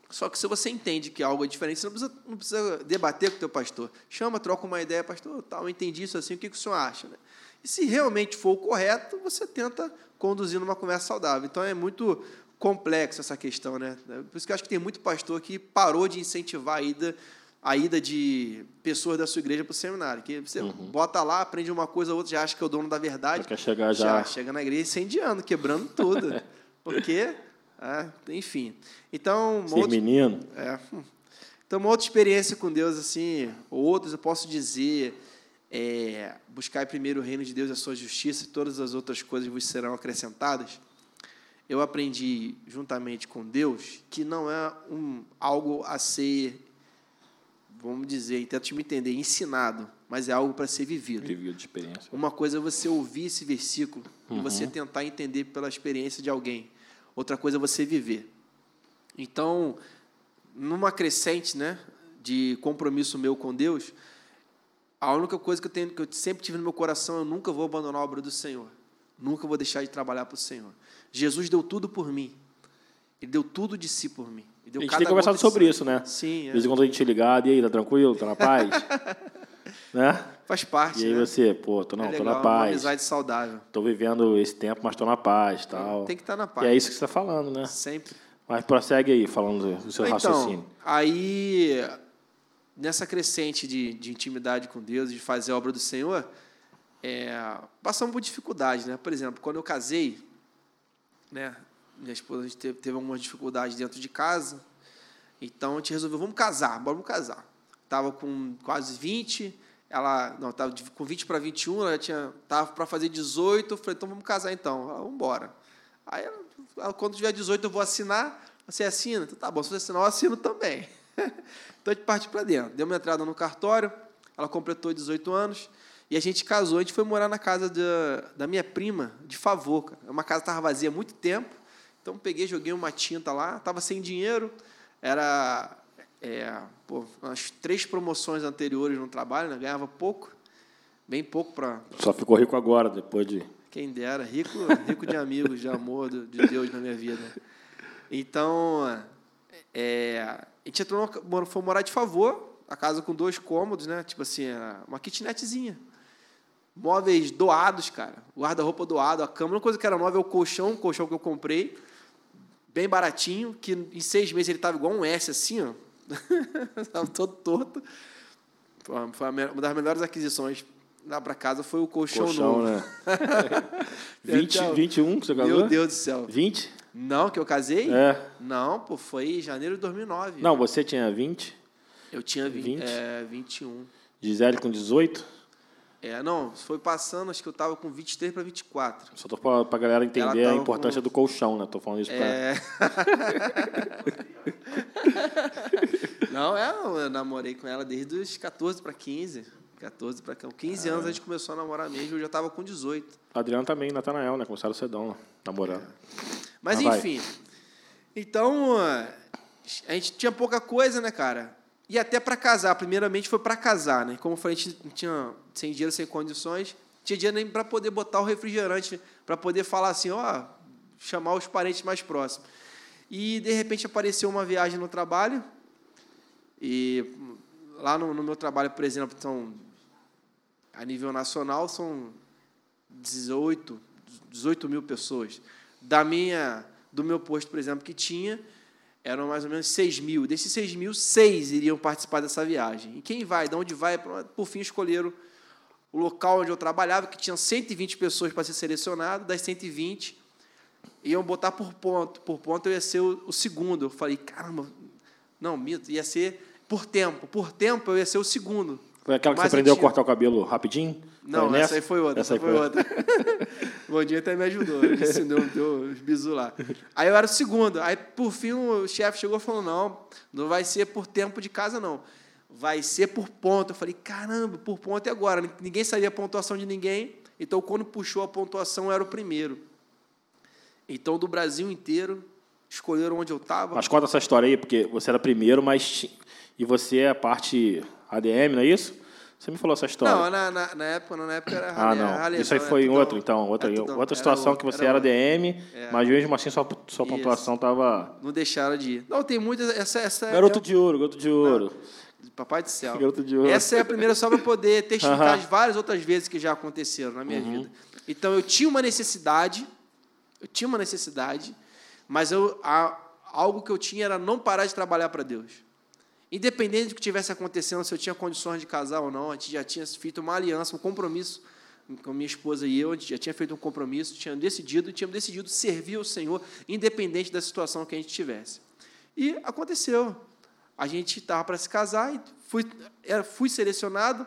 Speaker 2: Só que se você entende que algo é diferente, você não precisa, não precisa debater com o teu pastor. Chama, troca uma ideia, pastor, tal, eu entendi isso assim, o que, que o senhor acha? Né? E se realmente for o correto, você tenta conduzir numa conversa saudável. Então é muito complexo essa questão, né? Por isso que eu acho que tem muito pastor que parou de incentivar a ida, a ida de pessoas da sua igreja para o seminário. Que você uhum. bota lá, aprende uma coisa ou outra, já acha que é o dono da verdade. Já
Speaker 1: quer chegar já.
Speaker 2: já chega na igreja incendiando, quebrando tudo. [LAUGHS] Porque, é, enfim. Então,
Speaker 1: Ser outra, menino.
Speaker 2: É, então, uma outra experiência com Deus, assim, outros eu posso dizer, é, buscar primeiro o reino de Deus e a sua justiça, e todas as outras coisas vos serão acrescentadas eu aprendi juntamente com Deus que não é um, algo a ser, vamos dizer, tenta me entender, ensinado, mas é algo para ser vivido.
Speaker 1: Vivido de experiência.
Speaker 2: Uma coisa é você ouvir esse versículo uhum. e você tentar entender pela experiência de alguém. Outra coisa é você viver. Então, numa crescente, né, de compromisso meu com Deus, a única coisa que eu, tenho, que eu sempre tive no meu coração, eu nunca vou abandonar a obra do Senhor. Nunca vou deixar de trabalhar para o Senhor. Jesus deu tudo por mim. Ele deu tudo de si por mim.
Speaker 1: a gente tem conversado sobre isso, né?
Speaker 2: Sim.
Speaker 1: É. De vez em quando a gente ligado, e aí, tá tranquilo? Tá na paz? [LAUGHS] né?
Speaker 2: Faz parte.
Speaker 1: E aí
Speaker 2: né?
Speaker 1: você, pô, tô, não, é legal, tô na paz. Uma
Speaker 2: amizade saudável.
Speaker 1: Tô vivendo esse tempo, mas tô na paz tal.
Speaker 2: Tem que estar tá na paz.
Speaker 1: E é isso que você está falando, né?
Speaker 2: Sempre.
Speaker 1: Mas prossegue aí, falando do seu
Speaker 2: então,
Speaker 1: raciocínio.
Speaker 2: Aí, nessa crescente de, de intimidade com Deus, de fazer a obra do Senhor, é, passamos por dificuldades, né? Por exemplo, quando eu casei, né? Minha esposa a gente teve, teve algumas dificuldades dentro de casa, então a gente resolveu, vamos casar, vamos casar. Tava com quase 20, ela não tava com 20 para 21, ela tinha tava para fazer 18, eu falei, então vamos casar então. Vamos embora. Aí ela, quando tiver 18 eu vou assinar, você assina? Então tá bom, se você assinar eu assino também. [LAUGHS] então a gente parte para dentro. Deu uma entrada no cartório, ela completou 18 anos. E a gente casou, a gente foi morar na casa da, da minha prima, de favor. Cara. Uma casa estava vazia há muito tempo. Então peguei, joguei uma tinta lá, estava sem dinheiro. Era é, pô, umas três promoções anteriores no trabalho, né? ganhava pouco, bem pouco para.
Speaker 1: Só ficou rico agora, depois de.
Speaker 2: Quem dera, rico, rico de amigos, de amor de Deus na minha vida. Então, é, a gente entrou, foi morar de favor, a casa com dois cômodos, né? Tipo assim, uma kitnetzinha móveis doados, cara. Guarda-roupa doado, a cama. A única coisa que era nova é o colchão, colchão que eu comprei, bem baratinho, que em seis meses ele estava igual um S, assim, ó. [LAUGHS] Estava todo torto. Foi uma das melhores aquisições lá para casa foi o colchão, colchão novo.
Speaker 1: Né? [LAUGHS] 20, então, 21 que você casou?
Speaker 2: Meu Deus do céu.
Speaker 1: 20?
Speaker 2: Não, que eu casei?
Speaker 1: É.
Speaker 2: Não, pô, foi em janeiro de 2009.
Speaker 1: Não, você tinha 20?
Speaker 2: Eu tinha 20, 20? É, 21.
Speaker 1: Gisele com 18?
Speaker 2: É, não, foi passando, acho que eu estava com 23 para 24.
Speaker 1: Só tô para a galera entender a importância com... do colchão, né? Tô falando isso para.
Speaker 2: É... [LAUGHS] não, é, eu namorei com ela desde os 14 para 15. 14 para 15 anos a gente começou a namorar mesmo, eu já estava com 18.
Speaker 1: Adriano também, Natanael, né? Começaram cedão, namorando. É.
Speaker 2: Mas, Mas enfim. Então, a gente tinha pouca coisa, né, cara? E até para casar, primeiramente foi para casar, né? Como eu falei, a gente tinha sem dinheiro, sem condições, tinha dinheiro nem para poder botar o refrigerante, para poder falar assim, ó, chamar os parentes mais próximos. E de repente apareceu uma viagem no trabalho, e lá no, no meu trabalho, por exemplo, são a nível nacional são 18, 18 mil pessoas. Da minha, do meu posto, por exemplo, que tinha, eram mais ou menos 6 mil. Desses 6 mil, 6 iriam participar dessa viagem. E quem vai, de onde vai, por fim escolheram o local onde eu trabalhava, que tinha 120 pessoas para ser selecionado, das 120, iam botar por ponto. Por ponto eu ia ser o, o segundo. Eu falei, caramba, não, mito, ia ser por tempo. Por tempo eu ia ser o segundo.
Speaker 1: Foi aquela que Mas você aprendeu a cortar o cabelo rapidinho?
Speaker 2: Não, essa aí foi outra. Essa, essa foi, foi outra. [LAUGHS] Bom dia até me ajudou, ensinou, deu os bisu lá. Aí eu era o segundo. Aí, por fim, o chefe chegou e falou: não, não vai ser por tempo de casa, não. Vai ser por ponto. Eu falei, caramba, por ponto é agora. Ninguém sabia a pontuação de ninguém. Então, quando puxou a pontuação, eu era o primeiro. Então, do Brasil inteiro, escolheram onde eu estava.
Speaker 1: Mas conta essa história aí, porque você era primeiro, mas. E você é a parte ADM, não é isso? Você me falou essa história.
Speaker 2: Não, na, na, na época, na época era
Speaker 1: Ah, não. Isso aí foi outro, então. Outra, outra situação era, que você era, era DM, é. mas mesmo assim sua, sua pontuação estava.
Speaker 2: Não deixaram de ir. Não, tem muitas. Essa, essa
Speaker 1: garoto
Speaker 2: é,
Speaker 1: de ouro, garoto de ouro.
Speaker 2: Não, papai do céu.
Speaker 1: Garoto de ouro.
Speaker 2: Essa é a primeira só para poder [LAUGHS] testificar as várias outras vezes que já aconteceram na minha uhum. vida. Então eu tinha uma necessidade, eu tinha uma necessidade, Mas eu, a, algo que eu tinha era não parar de trabalhar para Deus. Independente do que tivesse acontecendo, se eu tinha condições de casar ou não, a gente já tinha feito uma aliança, um compromisso com minha esposa e eu, a gente já tinha feito um compromisso, tinha decidido, tínhamos decidido servir ao Senhor, independente da situação que a gente tivesse. E aconteceu. A gente estava para se casar e fui, fui selecionado.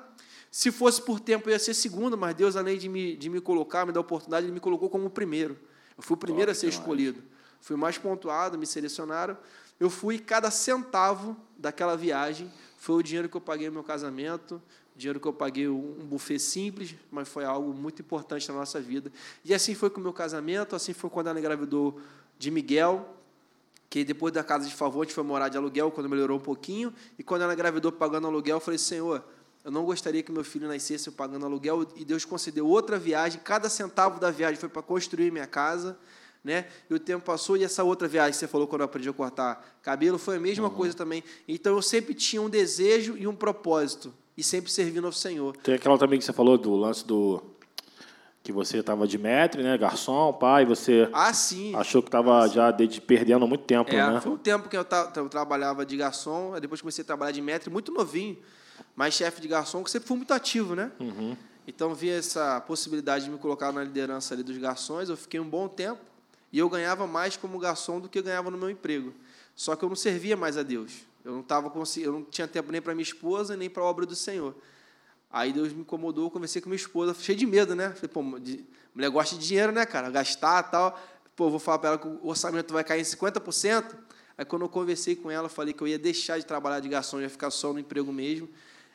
Speaker 2: Se fosse por tempo, eu ia ser segundo, mas Deus, além de me, de me colocar, me dar a oportunidade, Ele me colocou como o primeiro. Eu fui o primeiro Top a ser escolhido. Fui mais pontuado, me selecionaram. Eu fui, cada centavo daquela viagem foi o dinheiro que eu paguei no meu casamento, dinheiro que eu paguei um buffet simples, mas foi algo muito importante na nossa vida. E assim foi com o meu casamento, assim foi quando ela engravidou de Miguel, que depois da casa de favor a gente foi morar de aluguel quando melhorou um pouquinho, e quando ela engravidou pagando aluguel, eu falei, Senhor, eu não gostaria que meu filho nascesse pagando aluguel, e Deus concedeu outra viagem, cada centavo da viagem foi para construir minha casa, né? E o tempo passou e essa outra viagem que você falou quando eu aprendi a cortar cabelo foi a mesma uhum. coisa também. Então eu sempre tinha um desejo e um propósito e sempre servindo ao Senhor.
Speaker 1: Tem aquela também que você falou do lance do que você estava de metre, né, garçom, pai, você
Speaker 2: ah, sim.
Speaker 1: achou que estava já de, perdendo muito tempo,
Speaker 2: é,
Speaker 1: né?
Speaker 2: Foi um tempo que eu, eu trabalhava de garçom, depois comecei a trabalhar de metre, muito novinho, mas chefe de garçom, que sempre fui muito ativo, né? Uhum. Então vi essa possibilidade de me colocar na liderança ali dos garçons, eu fiquei um bom tempo e eu ganhava mais como garçom do que eu ganhava no meu emprego. Só que eu não servia mais a Deus. Eu não tava eu não tinha tempo nem para minha esposa nem para a obra do Senhor. Aí Deus me incomodou, eu conversei com minha esposa, cheio de medo, né? Falei, pô, mulher gosta de dinheiro, né, cara? Gastar tal. Pô, vou falar para ela que o orçamento vai cair em 50%. Aí quando eu conversei com ela, falei que eu ia deixar de trabalhar de garçom, ia ficar só no emprego mesmo.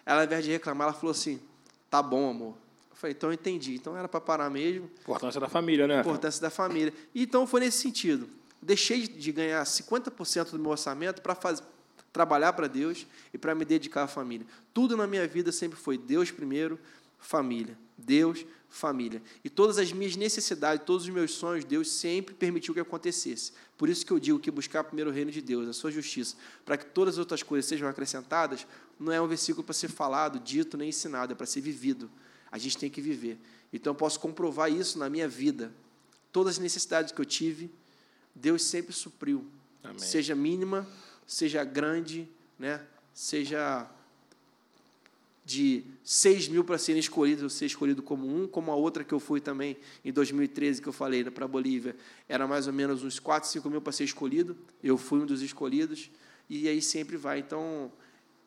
Speaker 2: Ela, ao invés de reclamar, ela falou assim: tá bom, amor. Eu falei, então eu entendi. Então era para parar mesmo.
Speaker 1: Importância da família, né?
Speaker 2: Importância da família. E, então foi nesse sentido. Deixei de ganhar 50% do meu orçamento para fazer trabalhar para Deus e para me dedicar à família. Tudo na minha vida sempre foi Deus primeiro, família. Deus, família. E todas as minhas necessidades, todos os meus sonhos, Deus sempre permitiu que acontecesse. Por isso que eu digo que buscar primeiro o reino de Deus, a sua justiça, para que todas as outras coisas sejam acrescentadas, não é um versículo para ser falado, dito nem ensinado, é para ser vivido. A gente tem que viver. Então eu posso comprovar isso na minha vida. Todas as necessidades que eu tive, Deus sempre supriu. Amém. Seja mínima seja grande, né? seja de 6 mil para serem escolhidos, eu ser escolhido como um, como a outra que eu fui também em 2013, que eu falei né, para a Bolívia, era mais ou menos uns 4, 5 mil para ser escolhido, eu fui um dos escolhidos, e aí sempre vai. Então,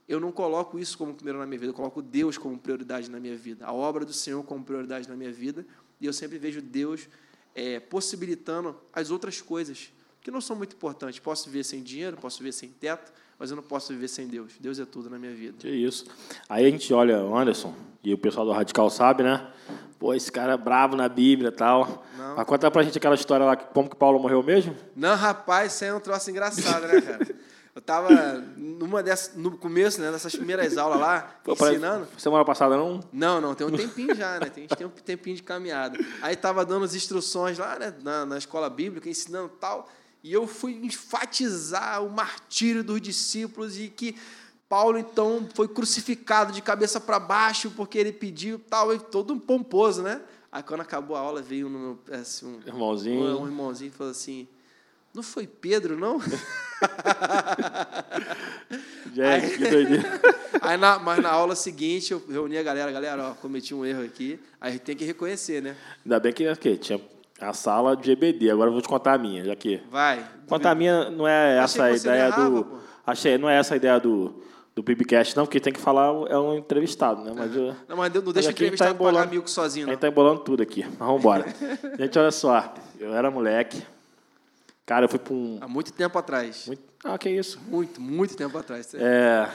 Speaker 2: eu não coloco isso como primeiro na minha vida, eu coloco Deus como prioridade na minha vida, a obra do Senhor como prioridade na minha vida, e eu sempre vejo Deus é, possibilitando as outras coisas que não são muito importantes. Posso viver sem dinheiro, posso viver sem teto, mas eu não posso viver sem Deus. Deus é tudo na minha vida.
Speaker 1: Que isso. Aí a gente olha o Anderson, e o pessoal do Radical sabe, né? Pô, esse cara é bravo na Bíblia e tal. Não. Mas conta pra gente aquela história lá, como que Paulo morreu mesmo?
Speaker 2: Não, rapaz, isso aí é um troço engraçado, né, cara? [LAUGHS] Eu estava numa dessas, no começo, né, nessas primeiras aulas lá, Pô, ensinando.
Speaker 1: Semana passada não?
Speaker 2: Não, não, tem um tempinho já, né? Tem, a gente tem um tempinho de caminhada. Aí estava dando as instruções lá, né, na, na escola bíblica, ensinando tal. E eu fui enfatizar o martírio dos discípulos e que Paulo então foi crucificado de cabeça para baixo porque ele pediu tal, e todo um pomposo, né? Aí quando acabou a aula veio um, assim, um
Speaker 1: irmãozinho,
Speaker 2: um, um irmãozinho falou assim: "Não foi Pedro, não?" [LAUGHS]
Speaker 1: Gente, aí, que doideira.
Speaker 2: Aí na, mas na aula seguinte eu reuni a galera, galera, ó, cometi um erro aqui, aí a gente tem que reconhecer, né?
Speaker 1: Ainda bem que, que tinha a sala de EBD. Agora eu vou te contar a minha, já que.
Speaker 2: Vai.
Speaker 1: Contar a minha não é essa a ideia errava, do. Pô. Achei, não é essa a ideia do, do PIBcast, não, porque tem que falar é um entrevistado, né? Mas eu,
Speaker 2: não, mas não deixa o entrevistado tá embolando, pagar milk sozinho. Não.
Speaker 1: A gente tá embolando tudo aqui. Mas vamos embora. [LAUGHS] gente, olha só. Eu era moleque. Cara, eu fui para um.
Speaker 2: Há muito tempo atrás.
Speaker 1: Muito... Ah, que isso?
Speaker 2: Muito, muito tempo atrás.
Speaker 1: É.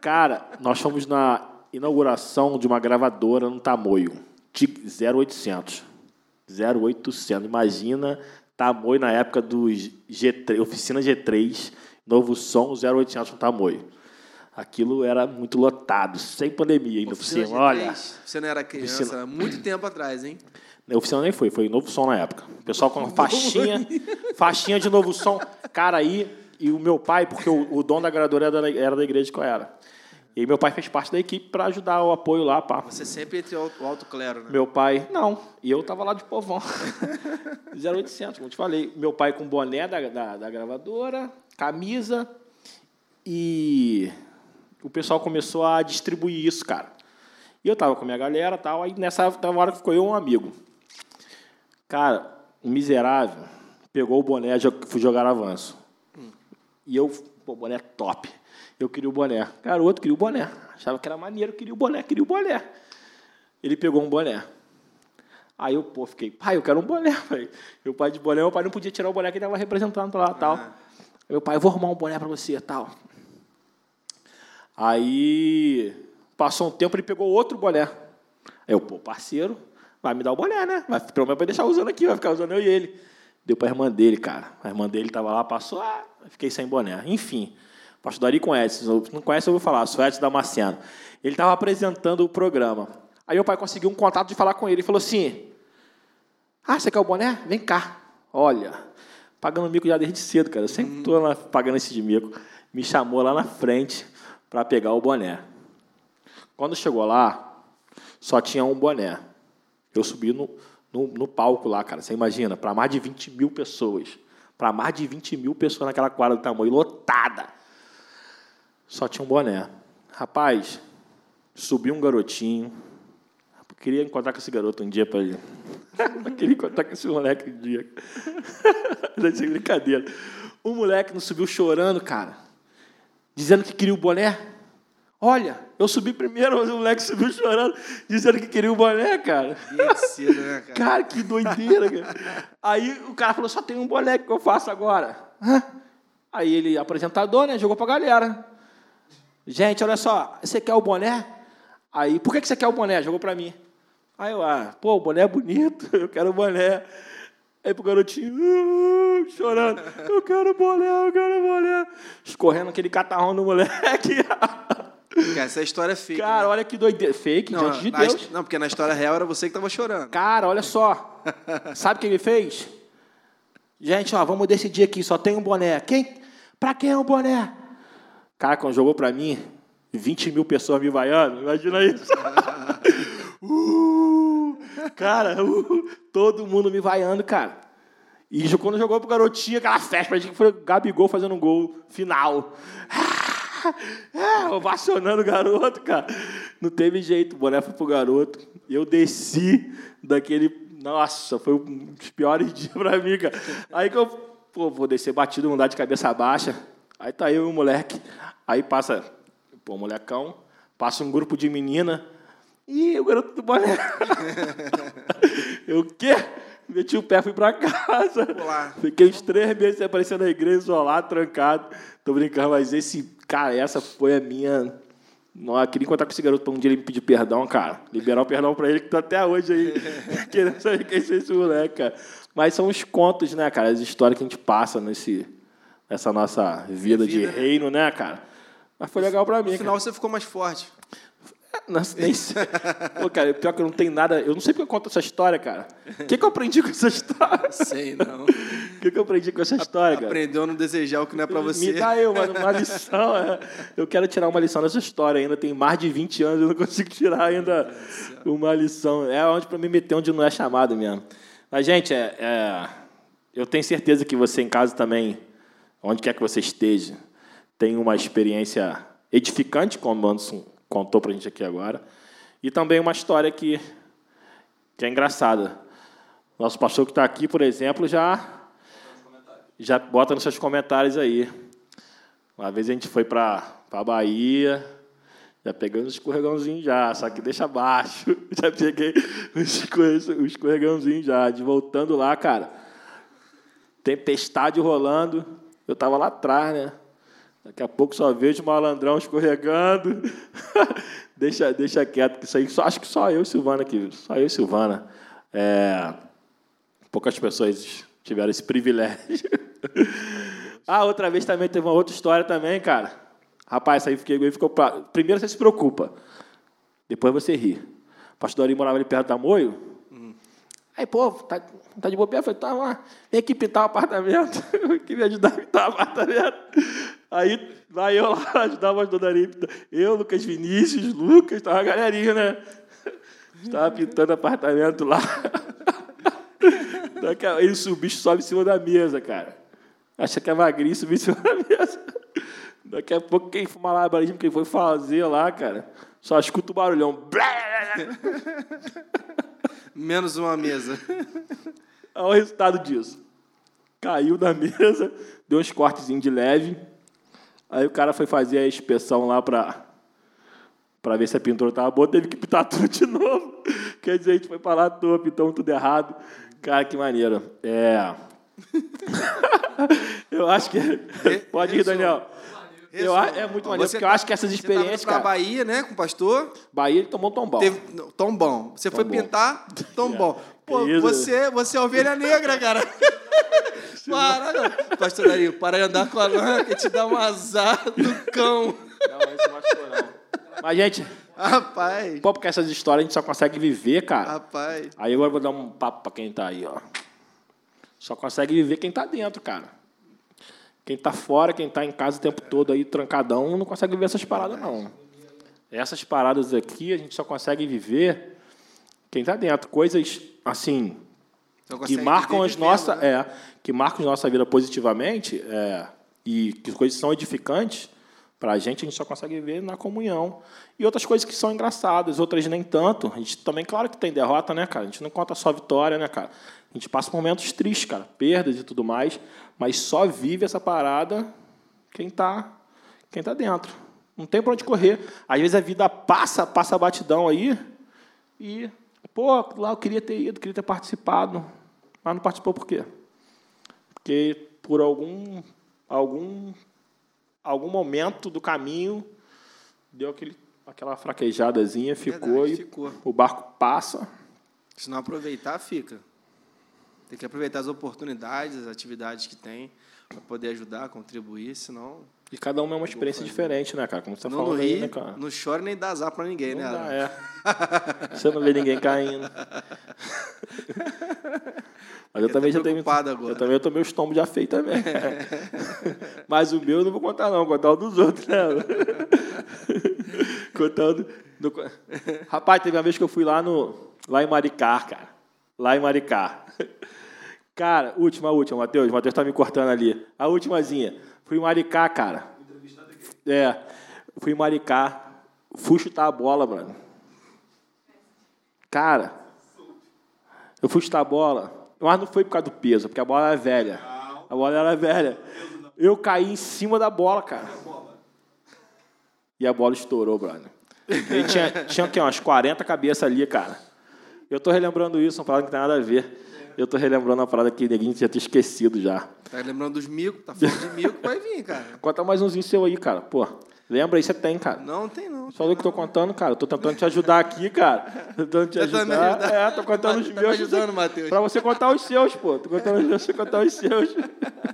Speaker 1: Cara, nós fomos na inauguração de uma gravadora no Tamoio. 0800. 0800. Imagina Tamoio na época do G3, oficina G3, novo som 0800 no Tamoio. Aquilo era muito lotado, sem pandemia ainda. Oficina, oficina olha.
Speaker 2: Você não era criança, oficina... muito tempo atrás, hein?
Speaker 1: A oficina nem foi, foi novo som na época. O pessoal com faixinha, faixinha de novo som. Cara, aí, e o meu pai, porque o, o dono da gravadora era da, igreja que eu era. E meu pai fez parte da equipe para ajudar o apoio lá, pá.
Speaker 2: Você sempre entre o alto clero, né?
Speaker 1: Meu pai, não. E eu tava lá de povão. [LAUGHS] 0800, como te falei. Meu pai com boné da, da, da gravadora, camisa. E o pessoal começou a distribuir isso, cara. E eu tava com a minha galera e tal. Aí nessa hora ficou eu e um amigo. Cara, o miserável pegou o boné e fui jogar avanço. E eu, pô, boné top. Eu queria o boné. Garoto, queria o boné. Achava que era maneiro, queria o boné, queria o boné. Ele pegou um boné. Aí eu, pô, fiquei, pai, eu quero um boné, [LAUGHS] pai. Meu pai de boné, meu pai não podia tirar o boné que ele estava representando lá, tal. Ah. Meu pai, eu vou arrumar um boné para você, tal. Aí, passou um tempo, ele pegou outro boné. Aí eu, pô, parceiro, vai me dar o boné, né? Vai, pelo menos vai deixar usando aqui, vai ficar usando eu e ele. Deu para a irmã dele, cara. A irmã dele estava lá, passou, ah, fiquei sem boné. Enfim, pastor Dari conhece, não conhece, eu vou falar, sou Edson Damasceno. Ele estava apresentando o programa. Aí meu pai conseguiu um contato de falar com ele. Ele falou assim: Ah, você quer o boné? Vem cá. Olha, pagando mico já desde cedo, cara. Eu sempre estou pagando esse de mico. Me chamou lá na frente para pegar o boné. Quando chegou lá, só tinha um boné. Eu subi no, no, no palco lá, cara. Você imagina, para mais de 20 mil pessoas. Para mais de 20 mil pessoas naquela quadra do tamanho, lotada. Só tinha um boné. Rapaz, subiu um garotinho. Eu queria encontrar com esse garoto um dia para ele. Eu [LAUGHS] queria encontrar com esse moleque um dia. [LAUGHS] É brincadeira. Um moleque não subiu chorando, cara. Dizendo que queria o boné. Olha, eu subi primeiro, mas o moleque subiu chorando, dizendo que queria o boné, cara. Né, cara? cara, que doideira, cara. Aí o cara falou, só tem um boné que eu faço agora. Aí ele, apresentador, né, jogou pra galera. Gente, olha só, você quer o boné? Aí, por que você quer o boné? Jogou pra mim. Aí eu, ah, pô, o boné é bonito, [LAUGHS] eu quero o boné. Aí pro garotinho, uh, chorando, eu quero o boné, eu quero o boné. Escorrendo aquele catarrão no moleque. [LAUGHS]
Speaker 2: Essa história é fake.
Speaker 1: Cara, né? olha que doideira. Fake, não, diante de Deus.
Speaker 2: Não, porque na história real era você que estava chorando.
Speaker 1: Cara, olha só. Sabe o que ele fez? Gente, ó, vamos decidir aqui, só tem um boné. Quem? Pra quem é o boné? Cara, quando jogou pra mim, 20 mil pessoas me vaiando, imagina isso. [LAUGHS] uh, cara, [LAUGHS] uh, todo mundo me vaiando, cara. E quando jogou pro garotinho, aquela festa, a gente foi Gabigol fazendo um gol final. [LAUGHS] É, ovacionando o garoto, cara. Não teve jeito, o boné foi pro garoto. Eu desci daquele. Nossa, foi um dos piores [LAUGHS] dias pra mim, cara. Aí que eu, pô, vou descer batido, mudar de cabeça baixa. Aí tá eu e o moleque. Aí passa, pô, molecão, passa um grupo de menina. E o garoto do boné. [LAUGHS] eu, o quê? Meti o pé, fui pra casa. Olá. Fiquei uns três meses aparecendo na igreja, isolado, trancado. Tô brincando, mas esse, cara, essa foi a minha. Não, queria encontrar com esse garoto para um dia ele me pedir perdão, cara. Liberar o perdão para ele, que tá até hoje aí querendo saber quem é esse moleque, cara. Mas são os contos, né, cara? As histórias que a gente passa nesse, nessa nossa vida, vida de né? reino, né, cara? Mas foi legal para mim.
Speaker 2: No final cara. você ficou mais forte.
Speaker 1: Não, nem sei. Pô, cara, pior que eu não tenho nada. Eu não sei porque eu conto essa história, cara. O que, que eu aprendi com essa história?
Speaker 2: Sei, não. [LAUGHS]
Speaker 1: O que, que eu aprendi com essa história, cara?
Speaker 2: Aprendeu a não desejar o que não é pra você.
Speaker 1: Me dá eu, mano, uma lição. É. Eu quero tirar uma lição dessa história ainda. Tem mais de 20 anos, eu não consigo tirar ainda uma lição. É onde para me meter onde não é chamado mesmo. Mas, gente, é, é, eu tenho certeza que você em casa também, onde quer que você esteja, tem uma experiência edificante, como o Anderson contou para a gente aqui agora. E também uma história que, que é engraçada. Nosso pastor que está aqui, por exemplo, já, já bota nos seus comentários aí. Uma vez a gente foi para a Bahia, já pegando o escorregãozinho já, só que deixa abaixo. [LAUGHS] Já peguei o escorregãozinho já. De voltando lá, cara, tempestade rolando. Eu estava lá atrás, né? Daqui a pouco só vejo malandrão escorregando. [LAUGHS] deixa, deixa quieto, que isso aí só, acho que só eu e Silvana aqui, só eu e Silvana. É, poucas pessoas tiveram esse privilégio. [LAUGHS] ah, outra vez também teve uma outra história também, cara. Rapaz, isso aí fiquei, ficou pra... Primeiro você se preocupa, depois você ri. O pastor Ari morava ali perto da Moio. Aí, pô, tá, tá de bobeira? Eu falei, tá lá, vem aqui pintar o apartamento. [LAUGHS] que me ajudar a pintar o apartamento. Aí vai eu lá [LAUGHS] ajudar a dona Arípita. Eu, Lucas Vinícius, Lucas, tava a galerinha, né? Estava [LAUGHS] pintando apartamento lá. [LAUGHS] Ele subiu, sobe em cima da mesa, cara. Acha que é magrinho, subiu em cima da mesa. Daqui a pouco, quem foi malabarismo, quem foi fazer lá, cara, só escuta o barulhão.
Speaker 2: Menos uma mesa.
Speaker 1: Olha o resultado disso. Caiu da mesa, deu uns cortezinhos de leve. Aí o cara foi fazer a inspeção lá para para ver se a pintura estava boa, teve que pintar [LAUGHS] tudo de novo. Quer dizer, a gente foi para lá à toa, pintamos tudo errado. Cara, que maneiro. É. [LAUGHS] eu acho que. [LAUGHS] Pode ir, Daniel. Eu, é muito maneiro, porque eu acho que essas experiências. Você
Speaker 2: pra Bahia, né, com o pastor?
Speaker 1: Bahia, ele tomou tombão.
Speaker 2: Teve, tombão. Você tom foi pintar, tombão. Pô, você, você é ovelha negra, cara. [LAUGHS] para, não. Pastor Dario, para de andar com a lã, que te dá um azar do cão. Não, mas isso machucou,
Speaker 1: não. Mas, gente.
Speaker 2: Rapaz.
Speaker 1: Pô, porque essas histórias a gente só consegue viver, cara.
Speaker 2: Rapaz.
Speaker 1: Aí agora eu vou dar um papo pra quem tá aí, ó. Só consegue viver quem tá dentro, cara. Quem tá fora, quem tá em casa o tempo todo aí, trancadão, não consegue viver essas paradas, não. Essas paradas aqui a gente só consegue viver quem tá dentro. Coisas, assim, que marcam as nossas. Né? É, que marcam a nossa vida positivamente é, e que coisas são edificantes para a gente, a gente só consegue ver na comunhão. E outras coisas que são engraçadas, outras nem tanto. A gente também, claro que tem derrota, né, cara? A gente não conta só vitória, né, cara? A gente passa momentos tristes, cara, perdas e tudo mais, mas só vive essa parada quem tá, quem tá dentro. Não tem para onde correr. Às vezes a vida passa, passa a batidão aí e, pô, lá eu queria ter ido, queria ter participado, mas não participou por quê? Porque por algum algum algum momento do caminho deu aquele, aquela fraquejadazinha, ficou Verdade, e ficou. o barco passa.
Speaker 2: Se não aproveitar, fica. Tem que aproveitar as oportunidades, as atividades que tem para poder ajudar, contribuir, senão.
Speaker 1: E cada uma é uma experiência diferente, né, cara? Como você tá não, falando aí, né, cara?
Speaker 2: Não chora nem dá azar para ninguém,
Speaker 1: não
Speaker 2: né?
Speaker 1: Dá, é. você não vê ninguém caindo. [LAUGHS] Mas eu, eu também já tenho.
Speaker 2: Agora.
Speaker 1: Eu também eu tomei os tombos já feitos também. [LAUGHS] Mas o meu eu não vou contar, não, vou contar o dos outros, né? [LAUGHS] Contando. No... Rapaz, teve uma vez que eu fui lá, no... lá em Maricá, cara. Lá em Maricá. Cara, última, última, Matheus. Matheus tá me cortando ali. A ultimazinha. Fui em Maricá, cara. É. Fui em Maricá. Fui chutar a bola, mano. Cara, eu fui chutar a bola. Mas não foi por causa do peso, porque a bola era velha. A bola era velha. Eu caí em cima da bola, cara. E a bola estourou, brother. Ele tinha, tinha o quê? Umas 40 cabeças ali, cara. Eu tô relembrando isso, uma parada que não tem nada a ver. Eu tô relembrando uma parada que ninguém já tinha esquecido já.
Speaker 2: Tá lembrando dos micos, tá falando de mico, vai vir, cara. [LAUGHS]
Speaker 1: Conta mais umzinho seu aí, cara. Pô, lembra aí, você tem, cara.
Speaker 2: Não, tem não.
Speaker 1: Só eu que tô contando, cara. Eu tô tentando te ajudar aqui, cara. [LAUGHS] Tô tentando te ajudar. ajudar. É, tô contando os
Speaker 2: tá
Speaker 1: meus.
Speaker 2: Tá ajudando, Matheus.
Speaker 1: Pra você contar os seus, pô. Tô contando você contar os seus.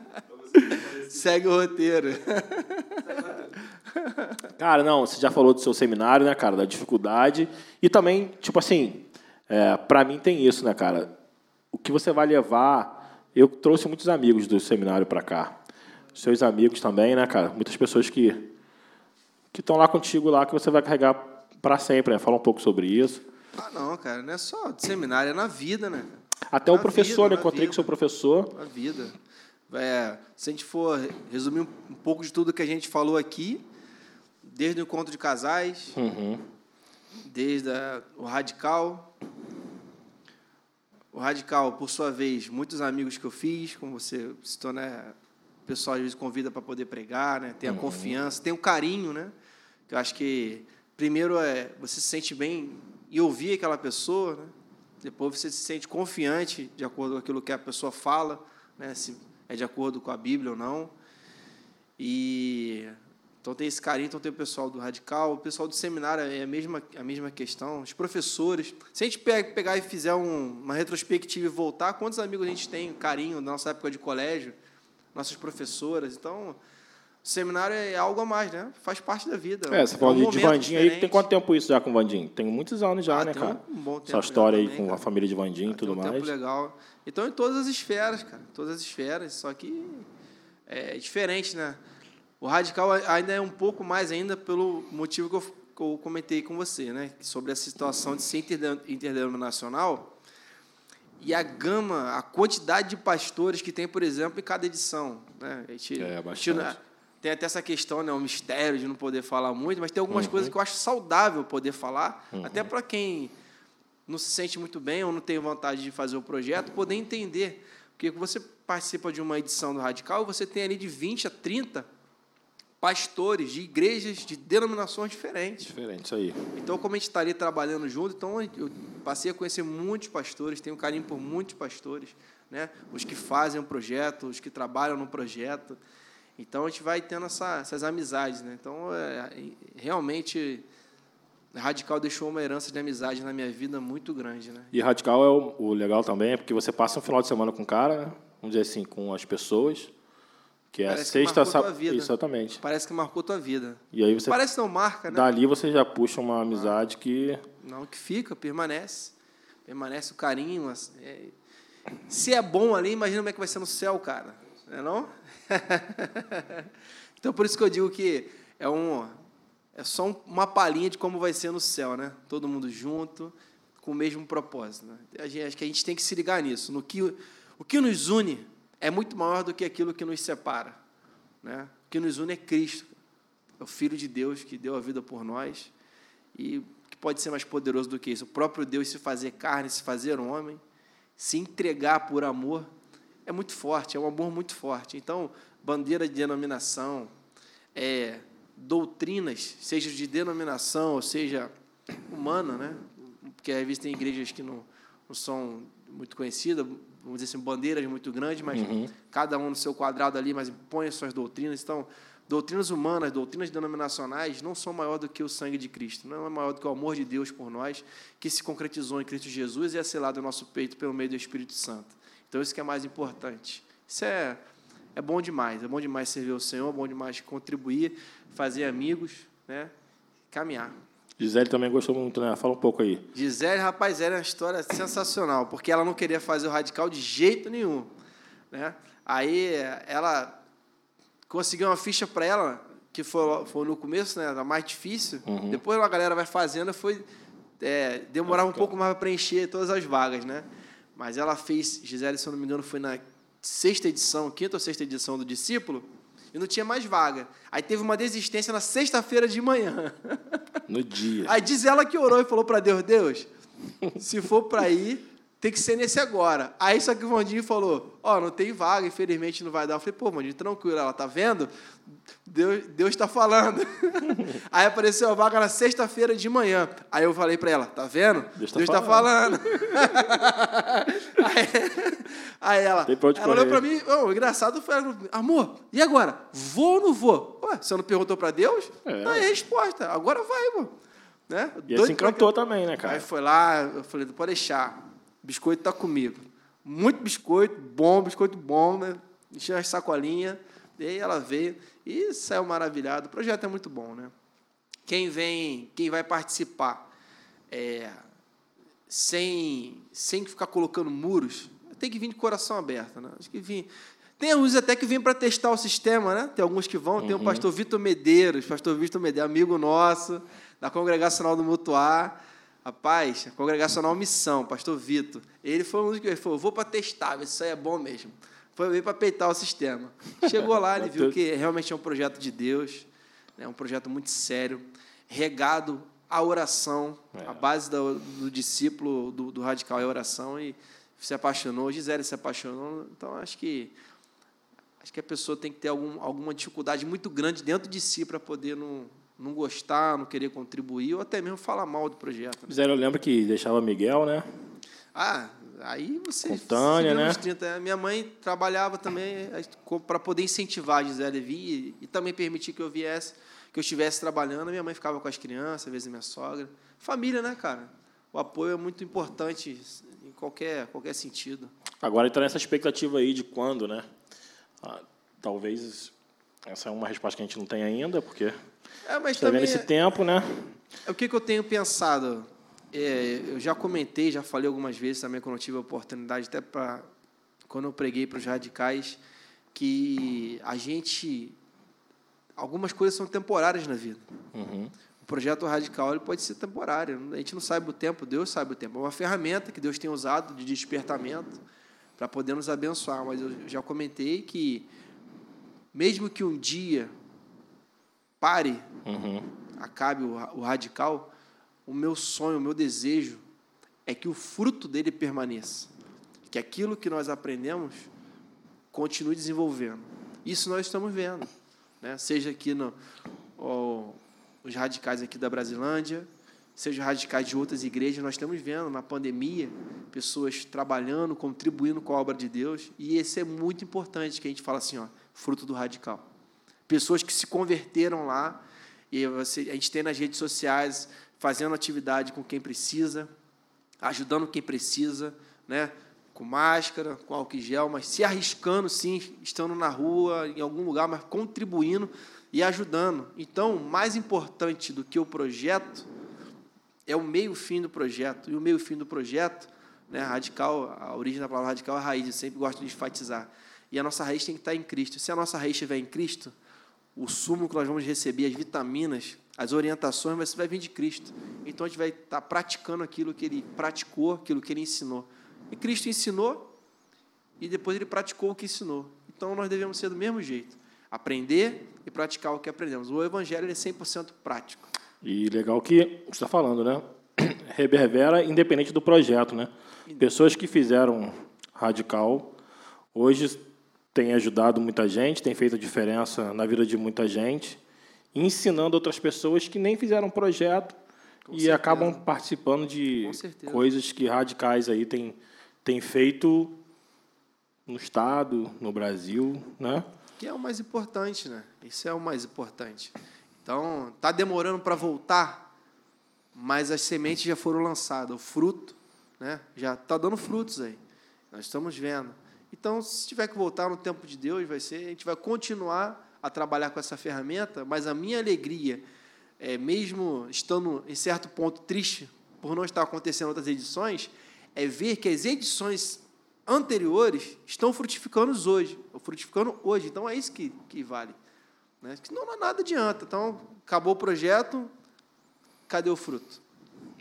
Speaker 1: [LAUGHS]
Speaker 2: Segue o roteiro.
Speaker 1: Cara, não, você já falou do seu seminário, né, cara, da dificuldade. E também, tipo assim, é, para mim tem isso, né, cara? O que você vai levar. Eu trouxe muitos amigos do seminário para cá. Seus amigos também, né, cara? Muitas pessoas que que estão lá contigo lá que você vai carregar para sempre, né? Fala um pouco sobre isso.
Speaker 2: Ah, não, cara, não é só de seminário, é na vida, né?
Speaker 1: Até na o professor, vida, né? Encontrei vida, com o seu professor.
Speaker 2: Na vida. É, se a gente for resumir um pouco de tudo que a gente falou aqui, desde o encontro de casais,
Speaker 1: uhum.
Speaker 2: desde a, o radical. O radical, por sua vez, muitos amigos que eu fiz, como você citou, né? O pessoal às vezes convida para poder pregar, né? Tem a uhum. confiança, tem o carinho, né? Que eu acho que primeiro é você se sente bem e ouvir aquela pessoa, né? Depois você se sente confiante de acordo com aquilo que a pessoa fala, né? Se é de acordo com a Bíblia ou não. E então tem esse carinho, então tem o pessoal do radical, o pessoal do seminário é a mesma, a mesma questão, os professores. Se a gente pegar e fizer um, uma retrospectiva e voltar, quantos amigos a gente tem, carinho da nossa época de colégio, nossas professoras. Então, o seminário é algo a mais, né? Faz parte da vida.
Speaker 1: É, você falou é um de Vandinho aí, tem quanto tempo isso já com o Vandinho? Tem muitos anos já,
Speaker 2: ah,
Speaker 1: né, cara?
Speaker 2: Um bom tempo
Speaker 1: Essa história aí
Speaker 2: também,
Speaker 1: com
Speaker 2: cara.
Speaker 1: a família de Vandinho e tudo
Speaker 2: um
Speaker 1: mais.
Speaker 2: Tempo legal. Então, em todas as esferas, cara, todas as esferas, só que é diferente, né? O radical ainda é um pouco mais ainda pelo motivo que eu, que eu comentei com você, né? Sobre a situação de ser interdenominacional e a gama, a quantidade de pastores que tem, por exemplo, em cada edição. Né? A gente,
Speaker 1: É,
Speaker 2: a
Speaker 1: bastante.
Speaker 2: gente- tem até essa questão, né, o mistério de não poder falar muito, mas tem algumas
Speaker 1: Uhum.
Speaker 2: coisas que eu acho saudável poder falar, até para quem não se sente muito bem ou não tem vontade de fazer o projeto, poder entender. Porque você participa de uma edição do Radical, você tem ali de 20 a 30 pastores de igrejas de denominações diferentes.
Speaker 1: Diferente, isso aí.
Speaker 2: Então, como a gente está ali trabalhando junto, então eu passei a conhecer muitos pastores, tenho carinho por muitos pastores, né? Os que fazem o projeto, os que trabalham no projeto. Então, a gente vai tendo essa, essas amizades, né? Então, é, realmente, Radical deixou uma herança de amizade na minha vida muito grande, né?
Speaker 1: E radical é o, o legal também, é porque você passa um final de semana com o cara, né? vamos dizer assim, com as pessoas, que é
Speaker 2: Parece que
Speaker 1: sexta, sábado.
Speaker 2: vida.
Speaker 1: Exatamente.
Speaker 2: Parece que marcou tua vida.
Speaker 1: E aí você
Speaker 2: Parece não marca, né?
Speaker 1: dali você já puxa uma amizade que
Speaker 2: Não, que fica, permanece. Permanece o carinho. é- Se é bom ali, imagina como é que vai ser no céu, cara. Não é não? [LAUGHS] então, por isso que eu digo que é, um, é só um- uma palhinha de como vai ser no céu, né? Todo mundo junto, com o mesmo propósito. Né? A gente- acho que a gente tem que se ligar nisso. No que, o que nos une é muito maior do que aquilo que nos separa. Né? O que nos une é Cristo. É o Filho de Deus que deu a vida por nós. E que pode ser mais poderoso do que isso? O próprio Deus se fazer carne, se fazer homem, se entregar por amor, é muito forte, é um amor muito forte. Então, bandeira de denominação, é, doutrinas, seja de denominação, ou seja humana, né? porque às vezes tem igrejas que não, não são muito conhecidas, vamos dizer assim, bandeiras muito grandes, mas cada um no seu quadrado ali, mas impõe as suas doutrinas. Então, doutrinas humanas, doutrinas denominacionais não são maior do que o sangue de Cristo, não é maior do que o amor de Deus por nós, que se concretizou em Cristo Jesus e é selado no nosso peito pelo meio do Espírito Santo. Então, isso que é mais importante. Isso é, é bom demais, é bom demais servir ao Senhor, é bom demais contribuir, fazer amigos, né? caminhar.
Speaker 1: Gisele também gostou muito, né? Fala um pouco aí.
Speaker 2: Gisele, rapaz, era uma história sensacional, porque ela não queria fazer o radical de jeito nenhum. Né? Aí ela conseguiu uma ficha para ela, que foi, foi no começo, né? Era mais difícil. Depois a galera vai fazendo, foi é, demorava um pouco mais para preencher todas as vagas, né? Mas ela fez, Gisele, se eu não me engano, foi na sexta edição, quinta ou sexta edição do Discípulo, e não tinha mais vaga. Aí teve uma desistência na sexta-feira de manhã.
Speaker 1: No dia.
Speaker 2: Aí diz ela que orou e falou para Deus: Deus, se for para ir, tem que ser nesse agora. Aí só que o Vandinho falou: Ó, não tem vaga, infelizmente não vai dar. Eu falei: Pô, Vandinho, tranquilo, ela tá vendo? Deus, Deus tá falando. [LAUGHS] Aí apareceu a vaga na sexta-feira de manhã. Aí eu falei para ela: Tá vendo?
Speaker 1: Deus tá
Speaker 2: Deus tá falando. [LAUGHS] aí, aí ela, ela olhou para mim: oh, o engraçado foi: Amor, e agora? Vou ou não vou? Ué, você não perguntou para Deus?
Speaker 1: É.
Speaker 2: Aí a resposta: Agora vai, pô. Né?
Speaker 1: E aí
Speaker 2: Doido
Speaker 1: se encantou também, né,
Speaker 2: Aí
Speaker 1: cara?
Speaker 2: foi lá, eu falei, pode deixar. Biscoito tá comigo. Muito biscoito, bom, biscoito bom, né? Encheu as sacolinhas. E aí ela veio e saiu maravilhado. O projeto é muito bom, né? Quem vem, quem vai participar é, sem, sem ficar colocando muros, tem que vir de coração aberto, né? Acho que vir. Tem alguns até que vêm para testar o sistema, né? Tem alguns que vão. Tem o pastor Vitor Medeiros, pastor Vitor Medeiros, amigo nosso, da Congregacional do Mutuar. Rapaz, a Congregacional Missão, pastor Vitor. Ele foi um dos que falou: vou para testar, ver se isso aí é bom mesmo. Foi para peitar o sistema. Chegou lá, ele [LAUGHS] viu que realmente é um projeto de Deus, é um projeto muito sério, regado à oração,
Speaker 1: É.
Speaker 2: a base do, do discípulo do, do radical é a oração e se apaixonou, Gisele se apaixonou, então acho que acho que a pessoa tem que ter algum, alguma dificuldade muito grande dentro de si para poder não, não gostar, não querer contribuir ou até mesmo falar mal do projeto. né?
Speaker 1: Eu lembro que deixava Miguel, né?
Speaker 2: Ah, aí você.
Speaker 1: Com Tânia, né?
Speaker 2: nos 30. Minha mãe trabalhava também para poder incentivar a Gisele a vir e, e também permitir que eu viesse, que eu estivesse trabalhando. Minha mãe ficava com as crianças, às vezes minha sogra. Família, né, cara? O apoio é muito importante em qualquer, qualquer sentido.
Speaker 1: Agora está nessa expectativa aí de quando, né? Ah, talvez essa é uma resposta que a gente não tem ainda, porque
Speaker 2: É, mas
Speaker 1: está vendo
Speaker 2: também.
Speaker 1: esse
Speaker 2: é-
Speaker 1: tempo, né?
Speaker 2: É o que, que eu tenho pensado? É, eu já comentei, já falei algumas vezes também quando eu tive a oportunidade, até para quando eu preguei para os radicais, que a gente algumas coisas são temporárias na vida.
Speaker 1: Uhum.
Speaker 2: O projeto radical ele pode ser temporário. A gente não sabe o tempo, Deus sabe o tempo. É uma ferramenta que Deus tem usado de despertamento para poder nos abençoar. Mas eu já comentei que, mesmo que um dia pare,
Speaker 1: Uhum.
Speaker 2: acabe o, o radical, o meu sonho, o meu desejo é que o fruto dele permaneça. Que aquilo que nós aprendemos continue desenvolvendo. Isso nós estamos vendo. Né? Seja aqui no, ó, os radicais aqui da Brasilândia, seja os radicais de outras igrejas, nós estamos vendo na pandemia pessoas trabalhando, contribuindo com a obra de Deus, e esse é muito importante que a gente fala assim, ó, fruto do radical. Pessoas que se converteram lá, e você, a gente tem nas redes sociais fazendo atividade com quem precisa, ajudando quem precisa, né? com máscara, com álcool gel, mas se arriscando, sim, estando na rua, em algum lugar, mas contribuindo e ajudando. Então, mais importante do que o projeto é o meio-fim do projeto. E o meio-fim do projeto, né, radical, a origem da palavra radical é a raiz, eu sempre gosto de enfatizar. E a nossa raiz tem que estar em Cristo. Se a nossa raiz estiver em Cristo, o sumo que nós vamos receber, as vitaminas, as orientações, vai, vai vir de Cristo. Então a gente vai estar praticando aquilo que ele praticou, aquilo que ele ensinou. E Cristo ensinou e depois ele praticou o que ensinou. Então nós devemos ser do mesmo jeito. Aprender e praticar o que aprendemos. O evangelho é 100% prático.
Speaker 1: E legal que você está falando, né? [CLEARS THROAT] Reverbera independente do projeto, né? Pessoas que fizeram radical hoje têm ajudado muita gente, têm feito a diferença na vida de muita gente, ensinando outras pessoas que nem fizeram projeto
Speaker 2: Com
Speaker 1: e
Speaker 2: certeza.
Speaker 1: acabam participando de coisas que radicais aí têm, têm feito no estado, no Brasil, né?
Speaker 2: Que é o mais importante, né? Isso é o mais importante. Então, tá demorando para voltar, mas as sementes já foram lançadas, o fruto, né? Já está dando frutos aí. Nós estamos vendo. Então, se tiver que voltar no tempo de Deus, vai ser, a gente vai continuar a trabalhar com essa ferramenta, mas a minha alegria, é, mesmo estando em certo ponto triste por não estar acontecendo outras edições, é ver que as edições anteriores estão frutificando hoje, frutificando hoje. Então é isso que, que vale. Né? Senão não nada adianta. Então, acabou o projeto, cadê o fruto?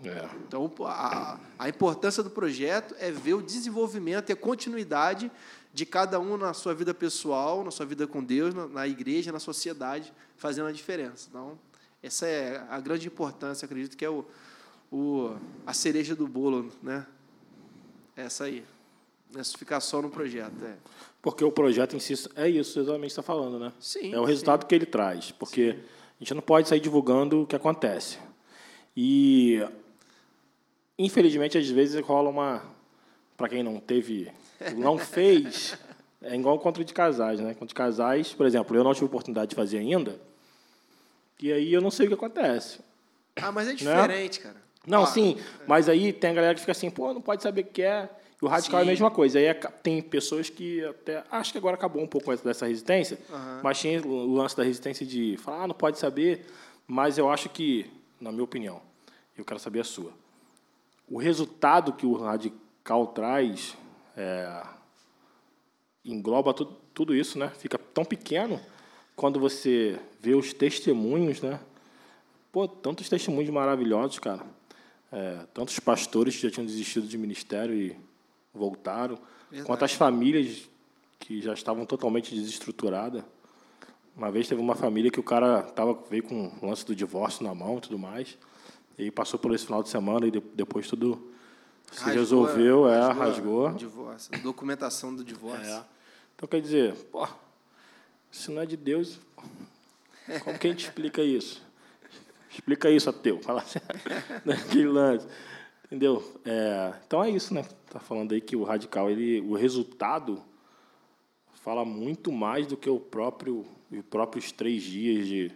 Speaker 1: É.
Speaker 2: Então, a, a importância do projeto é ver o desenvolvimento e a continuidade de cada um na sua vida pessoal, na sua vida com Deus, na, na igreja, na sociedade, fazendo a diferença. Então, essa é a grande importância, acredito que é o, o, a cereja do bolo, né? Essa aí. Não é ficar só no projeto. É.
Speaker 1: Porque o projeto si é isso exatamente que você está falando, né?
Speaker 2: Sim,
Speaker 1: é o resultado que ele traz. Porque a gente não pode sair divulgando o que acontece. E, infelizmente, às vezes rola uma. Para quem não teve, não fez, é igual o encontro de casais, né? Encontro de casais, por exemplo, eu não tive oportunidade de fazer ainda. E aí eu não sei o que acontece.
Speaker 2: Ah, mas é diferente, cara.
Speaker 1: Não,
Speaker 2: Ó,
Speaker 1: sim, mas aí tem a galera que fica assim, pô, não pode saber o que é. E o radical é a
Speaker 2: Sim.
Speaker 1: mesma coisa. Aí é tem pessoas que até. Acho que agora acabou um pouco essa- dessa resistência,
Speaker 2: Aham.
Speaker 1: mas tinha o lance da resistência de falar, ah, não pode saber. Mas eu acho que, na minha opinião, eu quero saber a sua. O resultado que o radical traz é, engloba tudo, tudo isso, né? Fica tão pequeno quando você vê os testemunhos, né? Pô, tantos testemunhos maravilhosos, cara. É, tantos pastores que já tinham desistido de ministério e voltaram.
Speaker 2: Verdade.
Speaker 1: Quantas famílias que já estavam totalmente desestruturadas. Uma vez teve uma família que o cara tava, veio com o lance do divórcio na mão e tudo mais. E passou por esse final de semana e de- depois tudo se
Speaker 2: rasgou,
Speaker 1: resolveu, é,
Speaker 2: a
Speaker 1: rasgou.
Speaker 2: Divórcio, documentação do divórcio.
Speaker 1: É. Então, quer dizer, pô, se não é de Deus, como que a gente explica isso? Explica isso, ateu. Fala assim, [LAUGHS] naquele lance. Entendeu? É, então é isso, né? Tá falando aí que o radical, ele, o resultado fala muito mais do que o próprio, os próprios três dias de.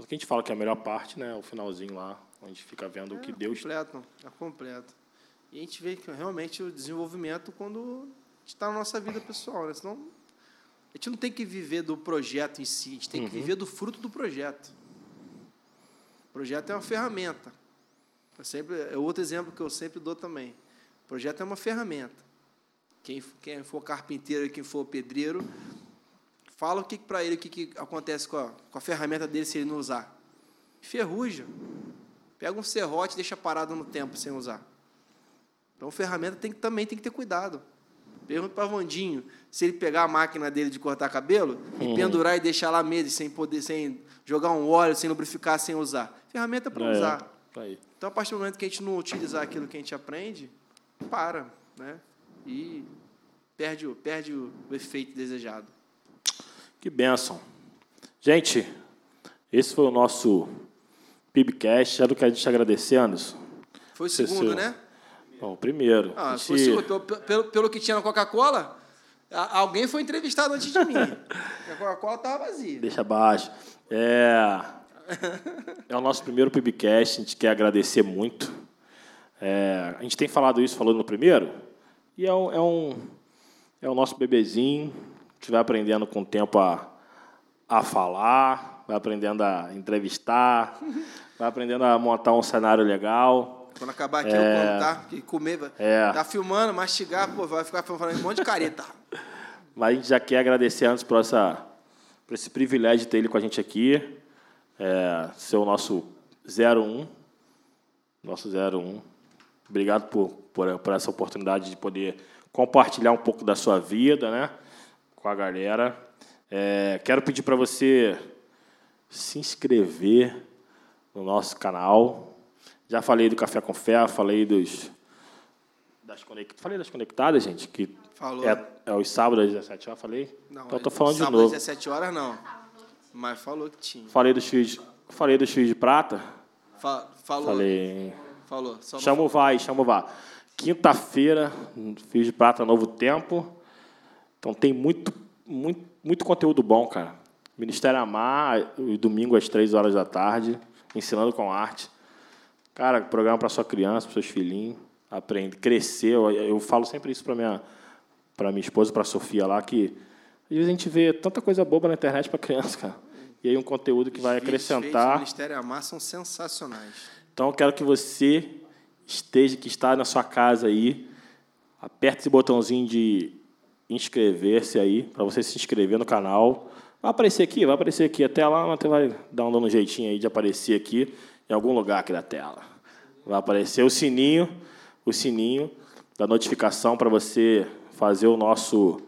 Speaker 1: Tanto que a gente fala que a melhor parte, né? é O finalzinho lá, onde fica vendo o que
Speaker 2: É
Speaker 1: Deus
Speaker 2: Completo, é completo. E a gente vê que realmente o desenvolvimento quando está na nossa vida pessoal, né? Senão a gente não tem que viver do projeto em si, a gente tem que
Speaker 1: Uhum.
Speaker 2: viver do fruto do projeto. O projeto é uma ferramenta. Eu sempre, é outro exemplo que eu sempre dou também. O projeto é uma ferramenta. Quem, quem for carpinteiro e quem for pedreiro Fala o que para ele o que, que acontece com a, com a ferramenta dele se ele não usar. Ferruja. Pega um serrote e deixa parado no tempo sem usar. Então, ferramenta tem, também tem que ter cuidado. Pergunta para Vandinho se ele pegar a máquina dele de cortar cabelo uhum. e pendurar e deixar lá mesmo, sem poder, sem jogar um óleo, sem lubrificar, sem usar. Ferramenta para é, usar. Aí. Então, a partir do momento que a gente não utilizar aquilo que a gente aprende, para, né? E perde, perde o, o efeito desejado.
Speaker 1: Que benção. Gente, esse foi o nosso PIBcast. Era o que a gente agradecer, Anderson.
Speaker 2: Foi o segundo, né?
Speaker 1: Bom, o primeiro.
Speaker 2: Ah, gente... foi o segundo. Pelo, pelo, pelo que tinha na Coca-Cola, alguém foi entrevistado antes de mim. [LAUGHS] a Coca-Cola estava vazia.
Speaker 1: Deixa abaixo. É... é o nosso primeiro PIBcast. A gente quer agradecer muito. É... A gente tem falado isso, falou no primeiro. E é um, é um, é o nosso bebezinho. A gente vai aprendendo com o tempo a, a falar, vai aprendendo a entrevistar, [LAUGHS] vai aprendendo a montar um cenário legal.
Speaker 2: Quando acabar aqui, é... eu contar, que comer, é... tá filmando, mastigar, pô, vai ficar falando um monte de careta. [LAUGHS]
Speaker 1: Mas a gente já quer agradecer antes por, essa, por esse privilégio de ter ele com a gente aqui, é, ser o nosso 01, nosso 01. Obrigado por, por, por essa oportunidade de poder compartilhar um pouco da sua vida, né, com a galera. É, quero pedir para você se inscrever no nosso canal. Já falei do Café com Fé, falei dos das conect... falei das conectadas, gente, que
Speaker 2: Falou.
Speaker 1: É, é os sábados às 17 horas, falei?
Speaker 2: Não,
Speaker 1: então estou falando de
Speaker 2: novo.
Speaker 1: Sábado
Speaker 2: às 17 horas não. Mas falou que tinha.
Speaker 1: Falei dos fios, falei dos fios de prata?
Speaker 2: Fa falou.
Speaker 1: Falei.
Speaker 2: Falou.
Speaker 1: chama o vai, chama o vá. Quinta-feira, Fios de Prata Novo Tempo. Então tem muito, muito, muito conteúdo bom, cara. Ministério Amar, domingo às três horas da tarde, ensinando com arte. Cara, programa para sua criança, para seus filhinhos, aprende, crescer. Eu, eu falo sempre isso para minha para minha esposa, para Sofia lá, que às vezes a gente vê tanta coisa boba na internet para criança, cara. E aí um conteúdo que vai acrescentar.
Speaker 2: O Ministério Amar são sensacionais.
Speaker 1: Então eu quero que você esteja, que está na sua casa aí, aperte esse botãozinho de inscrever-se aí, para você se inscrever no canal. Vai aparecer aqui, vai aparecer aqui. Até lá, até vai dar um, um jeitinho aí de aparecer aqui em algum lugar aqui da tela. Vai aparecer o sininho, o sininho da notificação para você fazer o nosso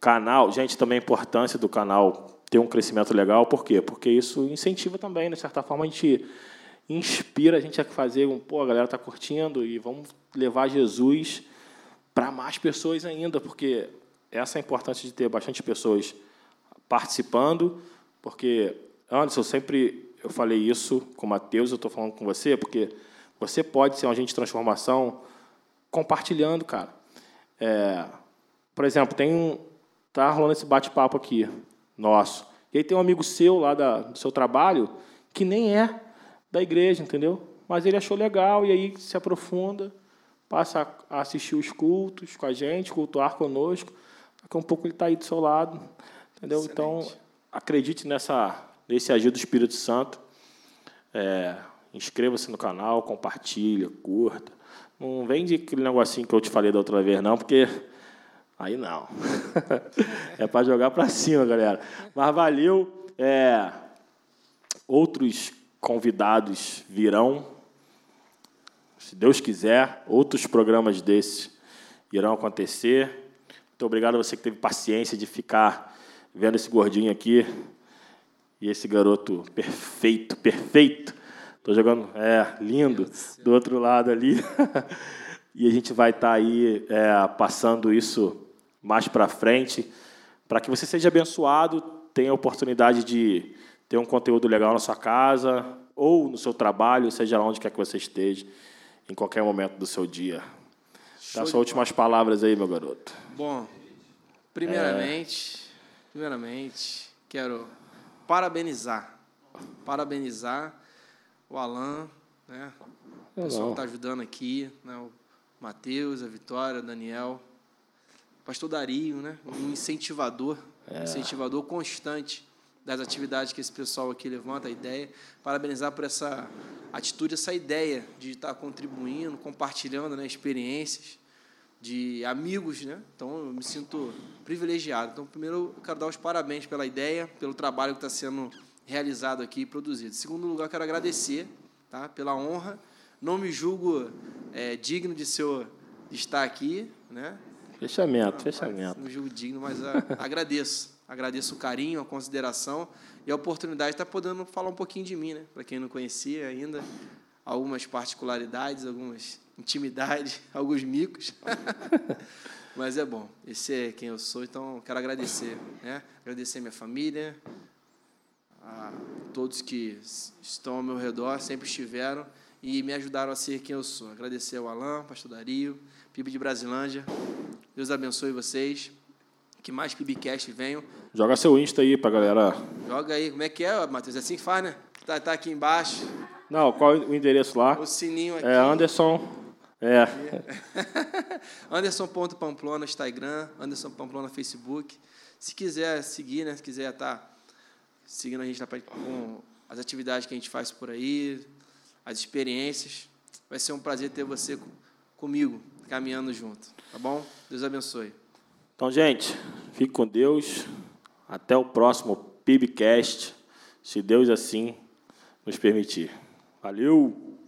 Speaker 1: canal. Gente, também a importância do canal ter um crescimento legal. Por quê? Porque isso incentiva também, né? de certa forma, a gente inspira a gente a fazer um, pô, a galera está curtindo e vamos levar Jesus para mais pessoas ainda, porque essa é a importância de ter bastante pessoas participando, porque Anderson, sempre eu falei isso com o Matheus, eu estou falando com você, porque você pode ser um agente de transformação compartilhando, cara. É, por exemplo, tem um. Tá rolando esse bate-papo aqui, nosso. E aí tem um amigo seu lá da, do seu trabalho que nem é da igreja, entendeu? Mas ele achou legal e aí se aprofunda, passa a assistir os cultos com a gente, cultuar conosco. Daqui a um pouco ele está aí do seu lado, entendeu? Então, Excelente. Então, acredite nessa, nesse agir do Espírito Santo. É, Inscreva-se no canal, compartilha, curta. Não vem de aquele negocinho que eu te falei da outra vez, não, porque aí não. [LAUGHS] é para jogar para cima, galera. Mas valeu. É, outros convidados virão. Se Deus quiser, outros programas desses irão acontecer. Muito obrigado a você que teve paciência de ficar vendo esse gordinho aqui e esse garoto perfeito, perfeito. Estou jogando, é, lindo, do outro lado ali. [LAUGHS] e a gente vai estar tá aí é, passando isso mais para frente, para que você seja abençoado, tenha a oportunidade de ter um conteúdo legal na sua casa ou no seu trabalho, seja lá onde quer que você esteja, em qualquer momento do seu dia. Dá suas últimas palavras aí, meu garoto.
Speaker 2: Bom, primeiramente, é... primeiramente, quero parabenizar, parabenizar o Alan, né? O pessoal está ajudando aqui, né? O Matheus, a Vitória, o Daniel, o pastor Dario, né? Um incentivador, é. incentivador constante das atividades que esse pessoal aqui levanta, a ideia. Parabenizar por essa atitude, essa ideia de estar contribuindo, compartilhando né, experiências. de amigos, né? Então eu me sinto privilegiado. Então, primeiro, eu quero dar os parabéns pela ideia, pelo trabalho que está sendo realizado aqui e produzido. Em segundo lugar, quero agradecer tá? pela honra. Não me julgo é, digno de, seu, de estar aqui, né?
Speaker 1: Fechamento, não, fechamento.
Speaker 2: Não me julgo digno, mas a, [LAUGHS] agradeço. Agradeço o carinho, a consideração e a oportunidade de estar podendo falar um pouquinho de mim, né? Para quem não conhecia ainda, algumas particularidades, algumas intimidades, [LAUGHS] alguns micos. [LAUGHS] Mas é bom. Esse é quem eu sou, então quero agradecer, né? Agradecer minha família, a todos que estão ao meu redor, sempre estiveram e me ajudaram a ser quem eu sou. Agradecer ao Alain, Pastor Dario, PIB de Brasilândia. Deus abençoe vocês. Que mais PIBcast venham.
Speaker 1: Joga seu Insta aí pra galera.
Speaker 2: Joga aí. Como é que é, Matheus? É assim que faz, né? Tá, tá aqui embaixo.
Speaker 1: Não, qual o endereço lá?
Speaker 2: O sininho aqui.
Speaker 1: É Anderson. É. [LAUGHS]
Speaker 2: Anderson.pamplona Instagram, Anderson Pamplona Facebook. Se quiser seguir, né? Se quiser estar tá seguindo a gente com as atividades que a gente faz por aí, as experiências, vai ser um prazer ter você comigo, caminhando junto. Tá bom? Deus abençoe.
Speaker 1: Então, gente, fique com Deus. Até o próximo PIBcast, se Deus assim nos permitir. Valeu!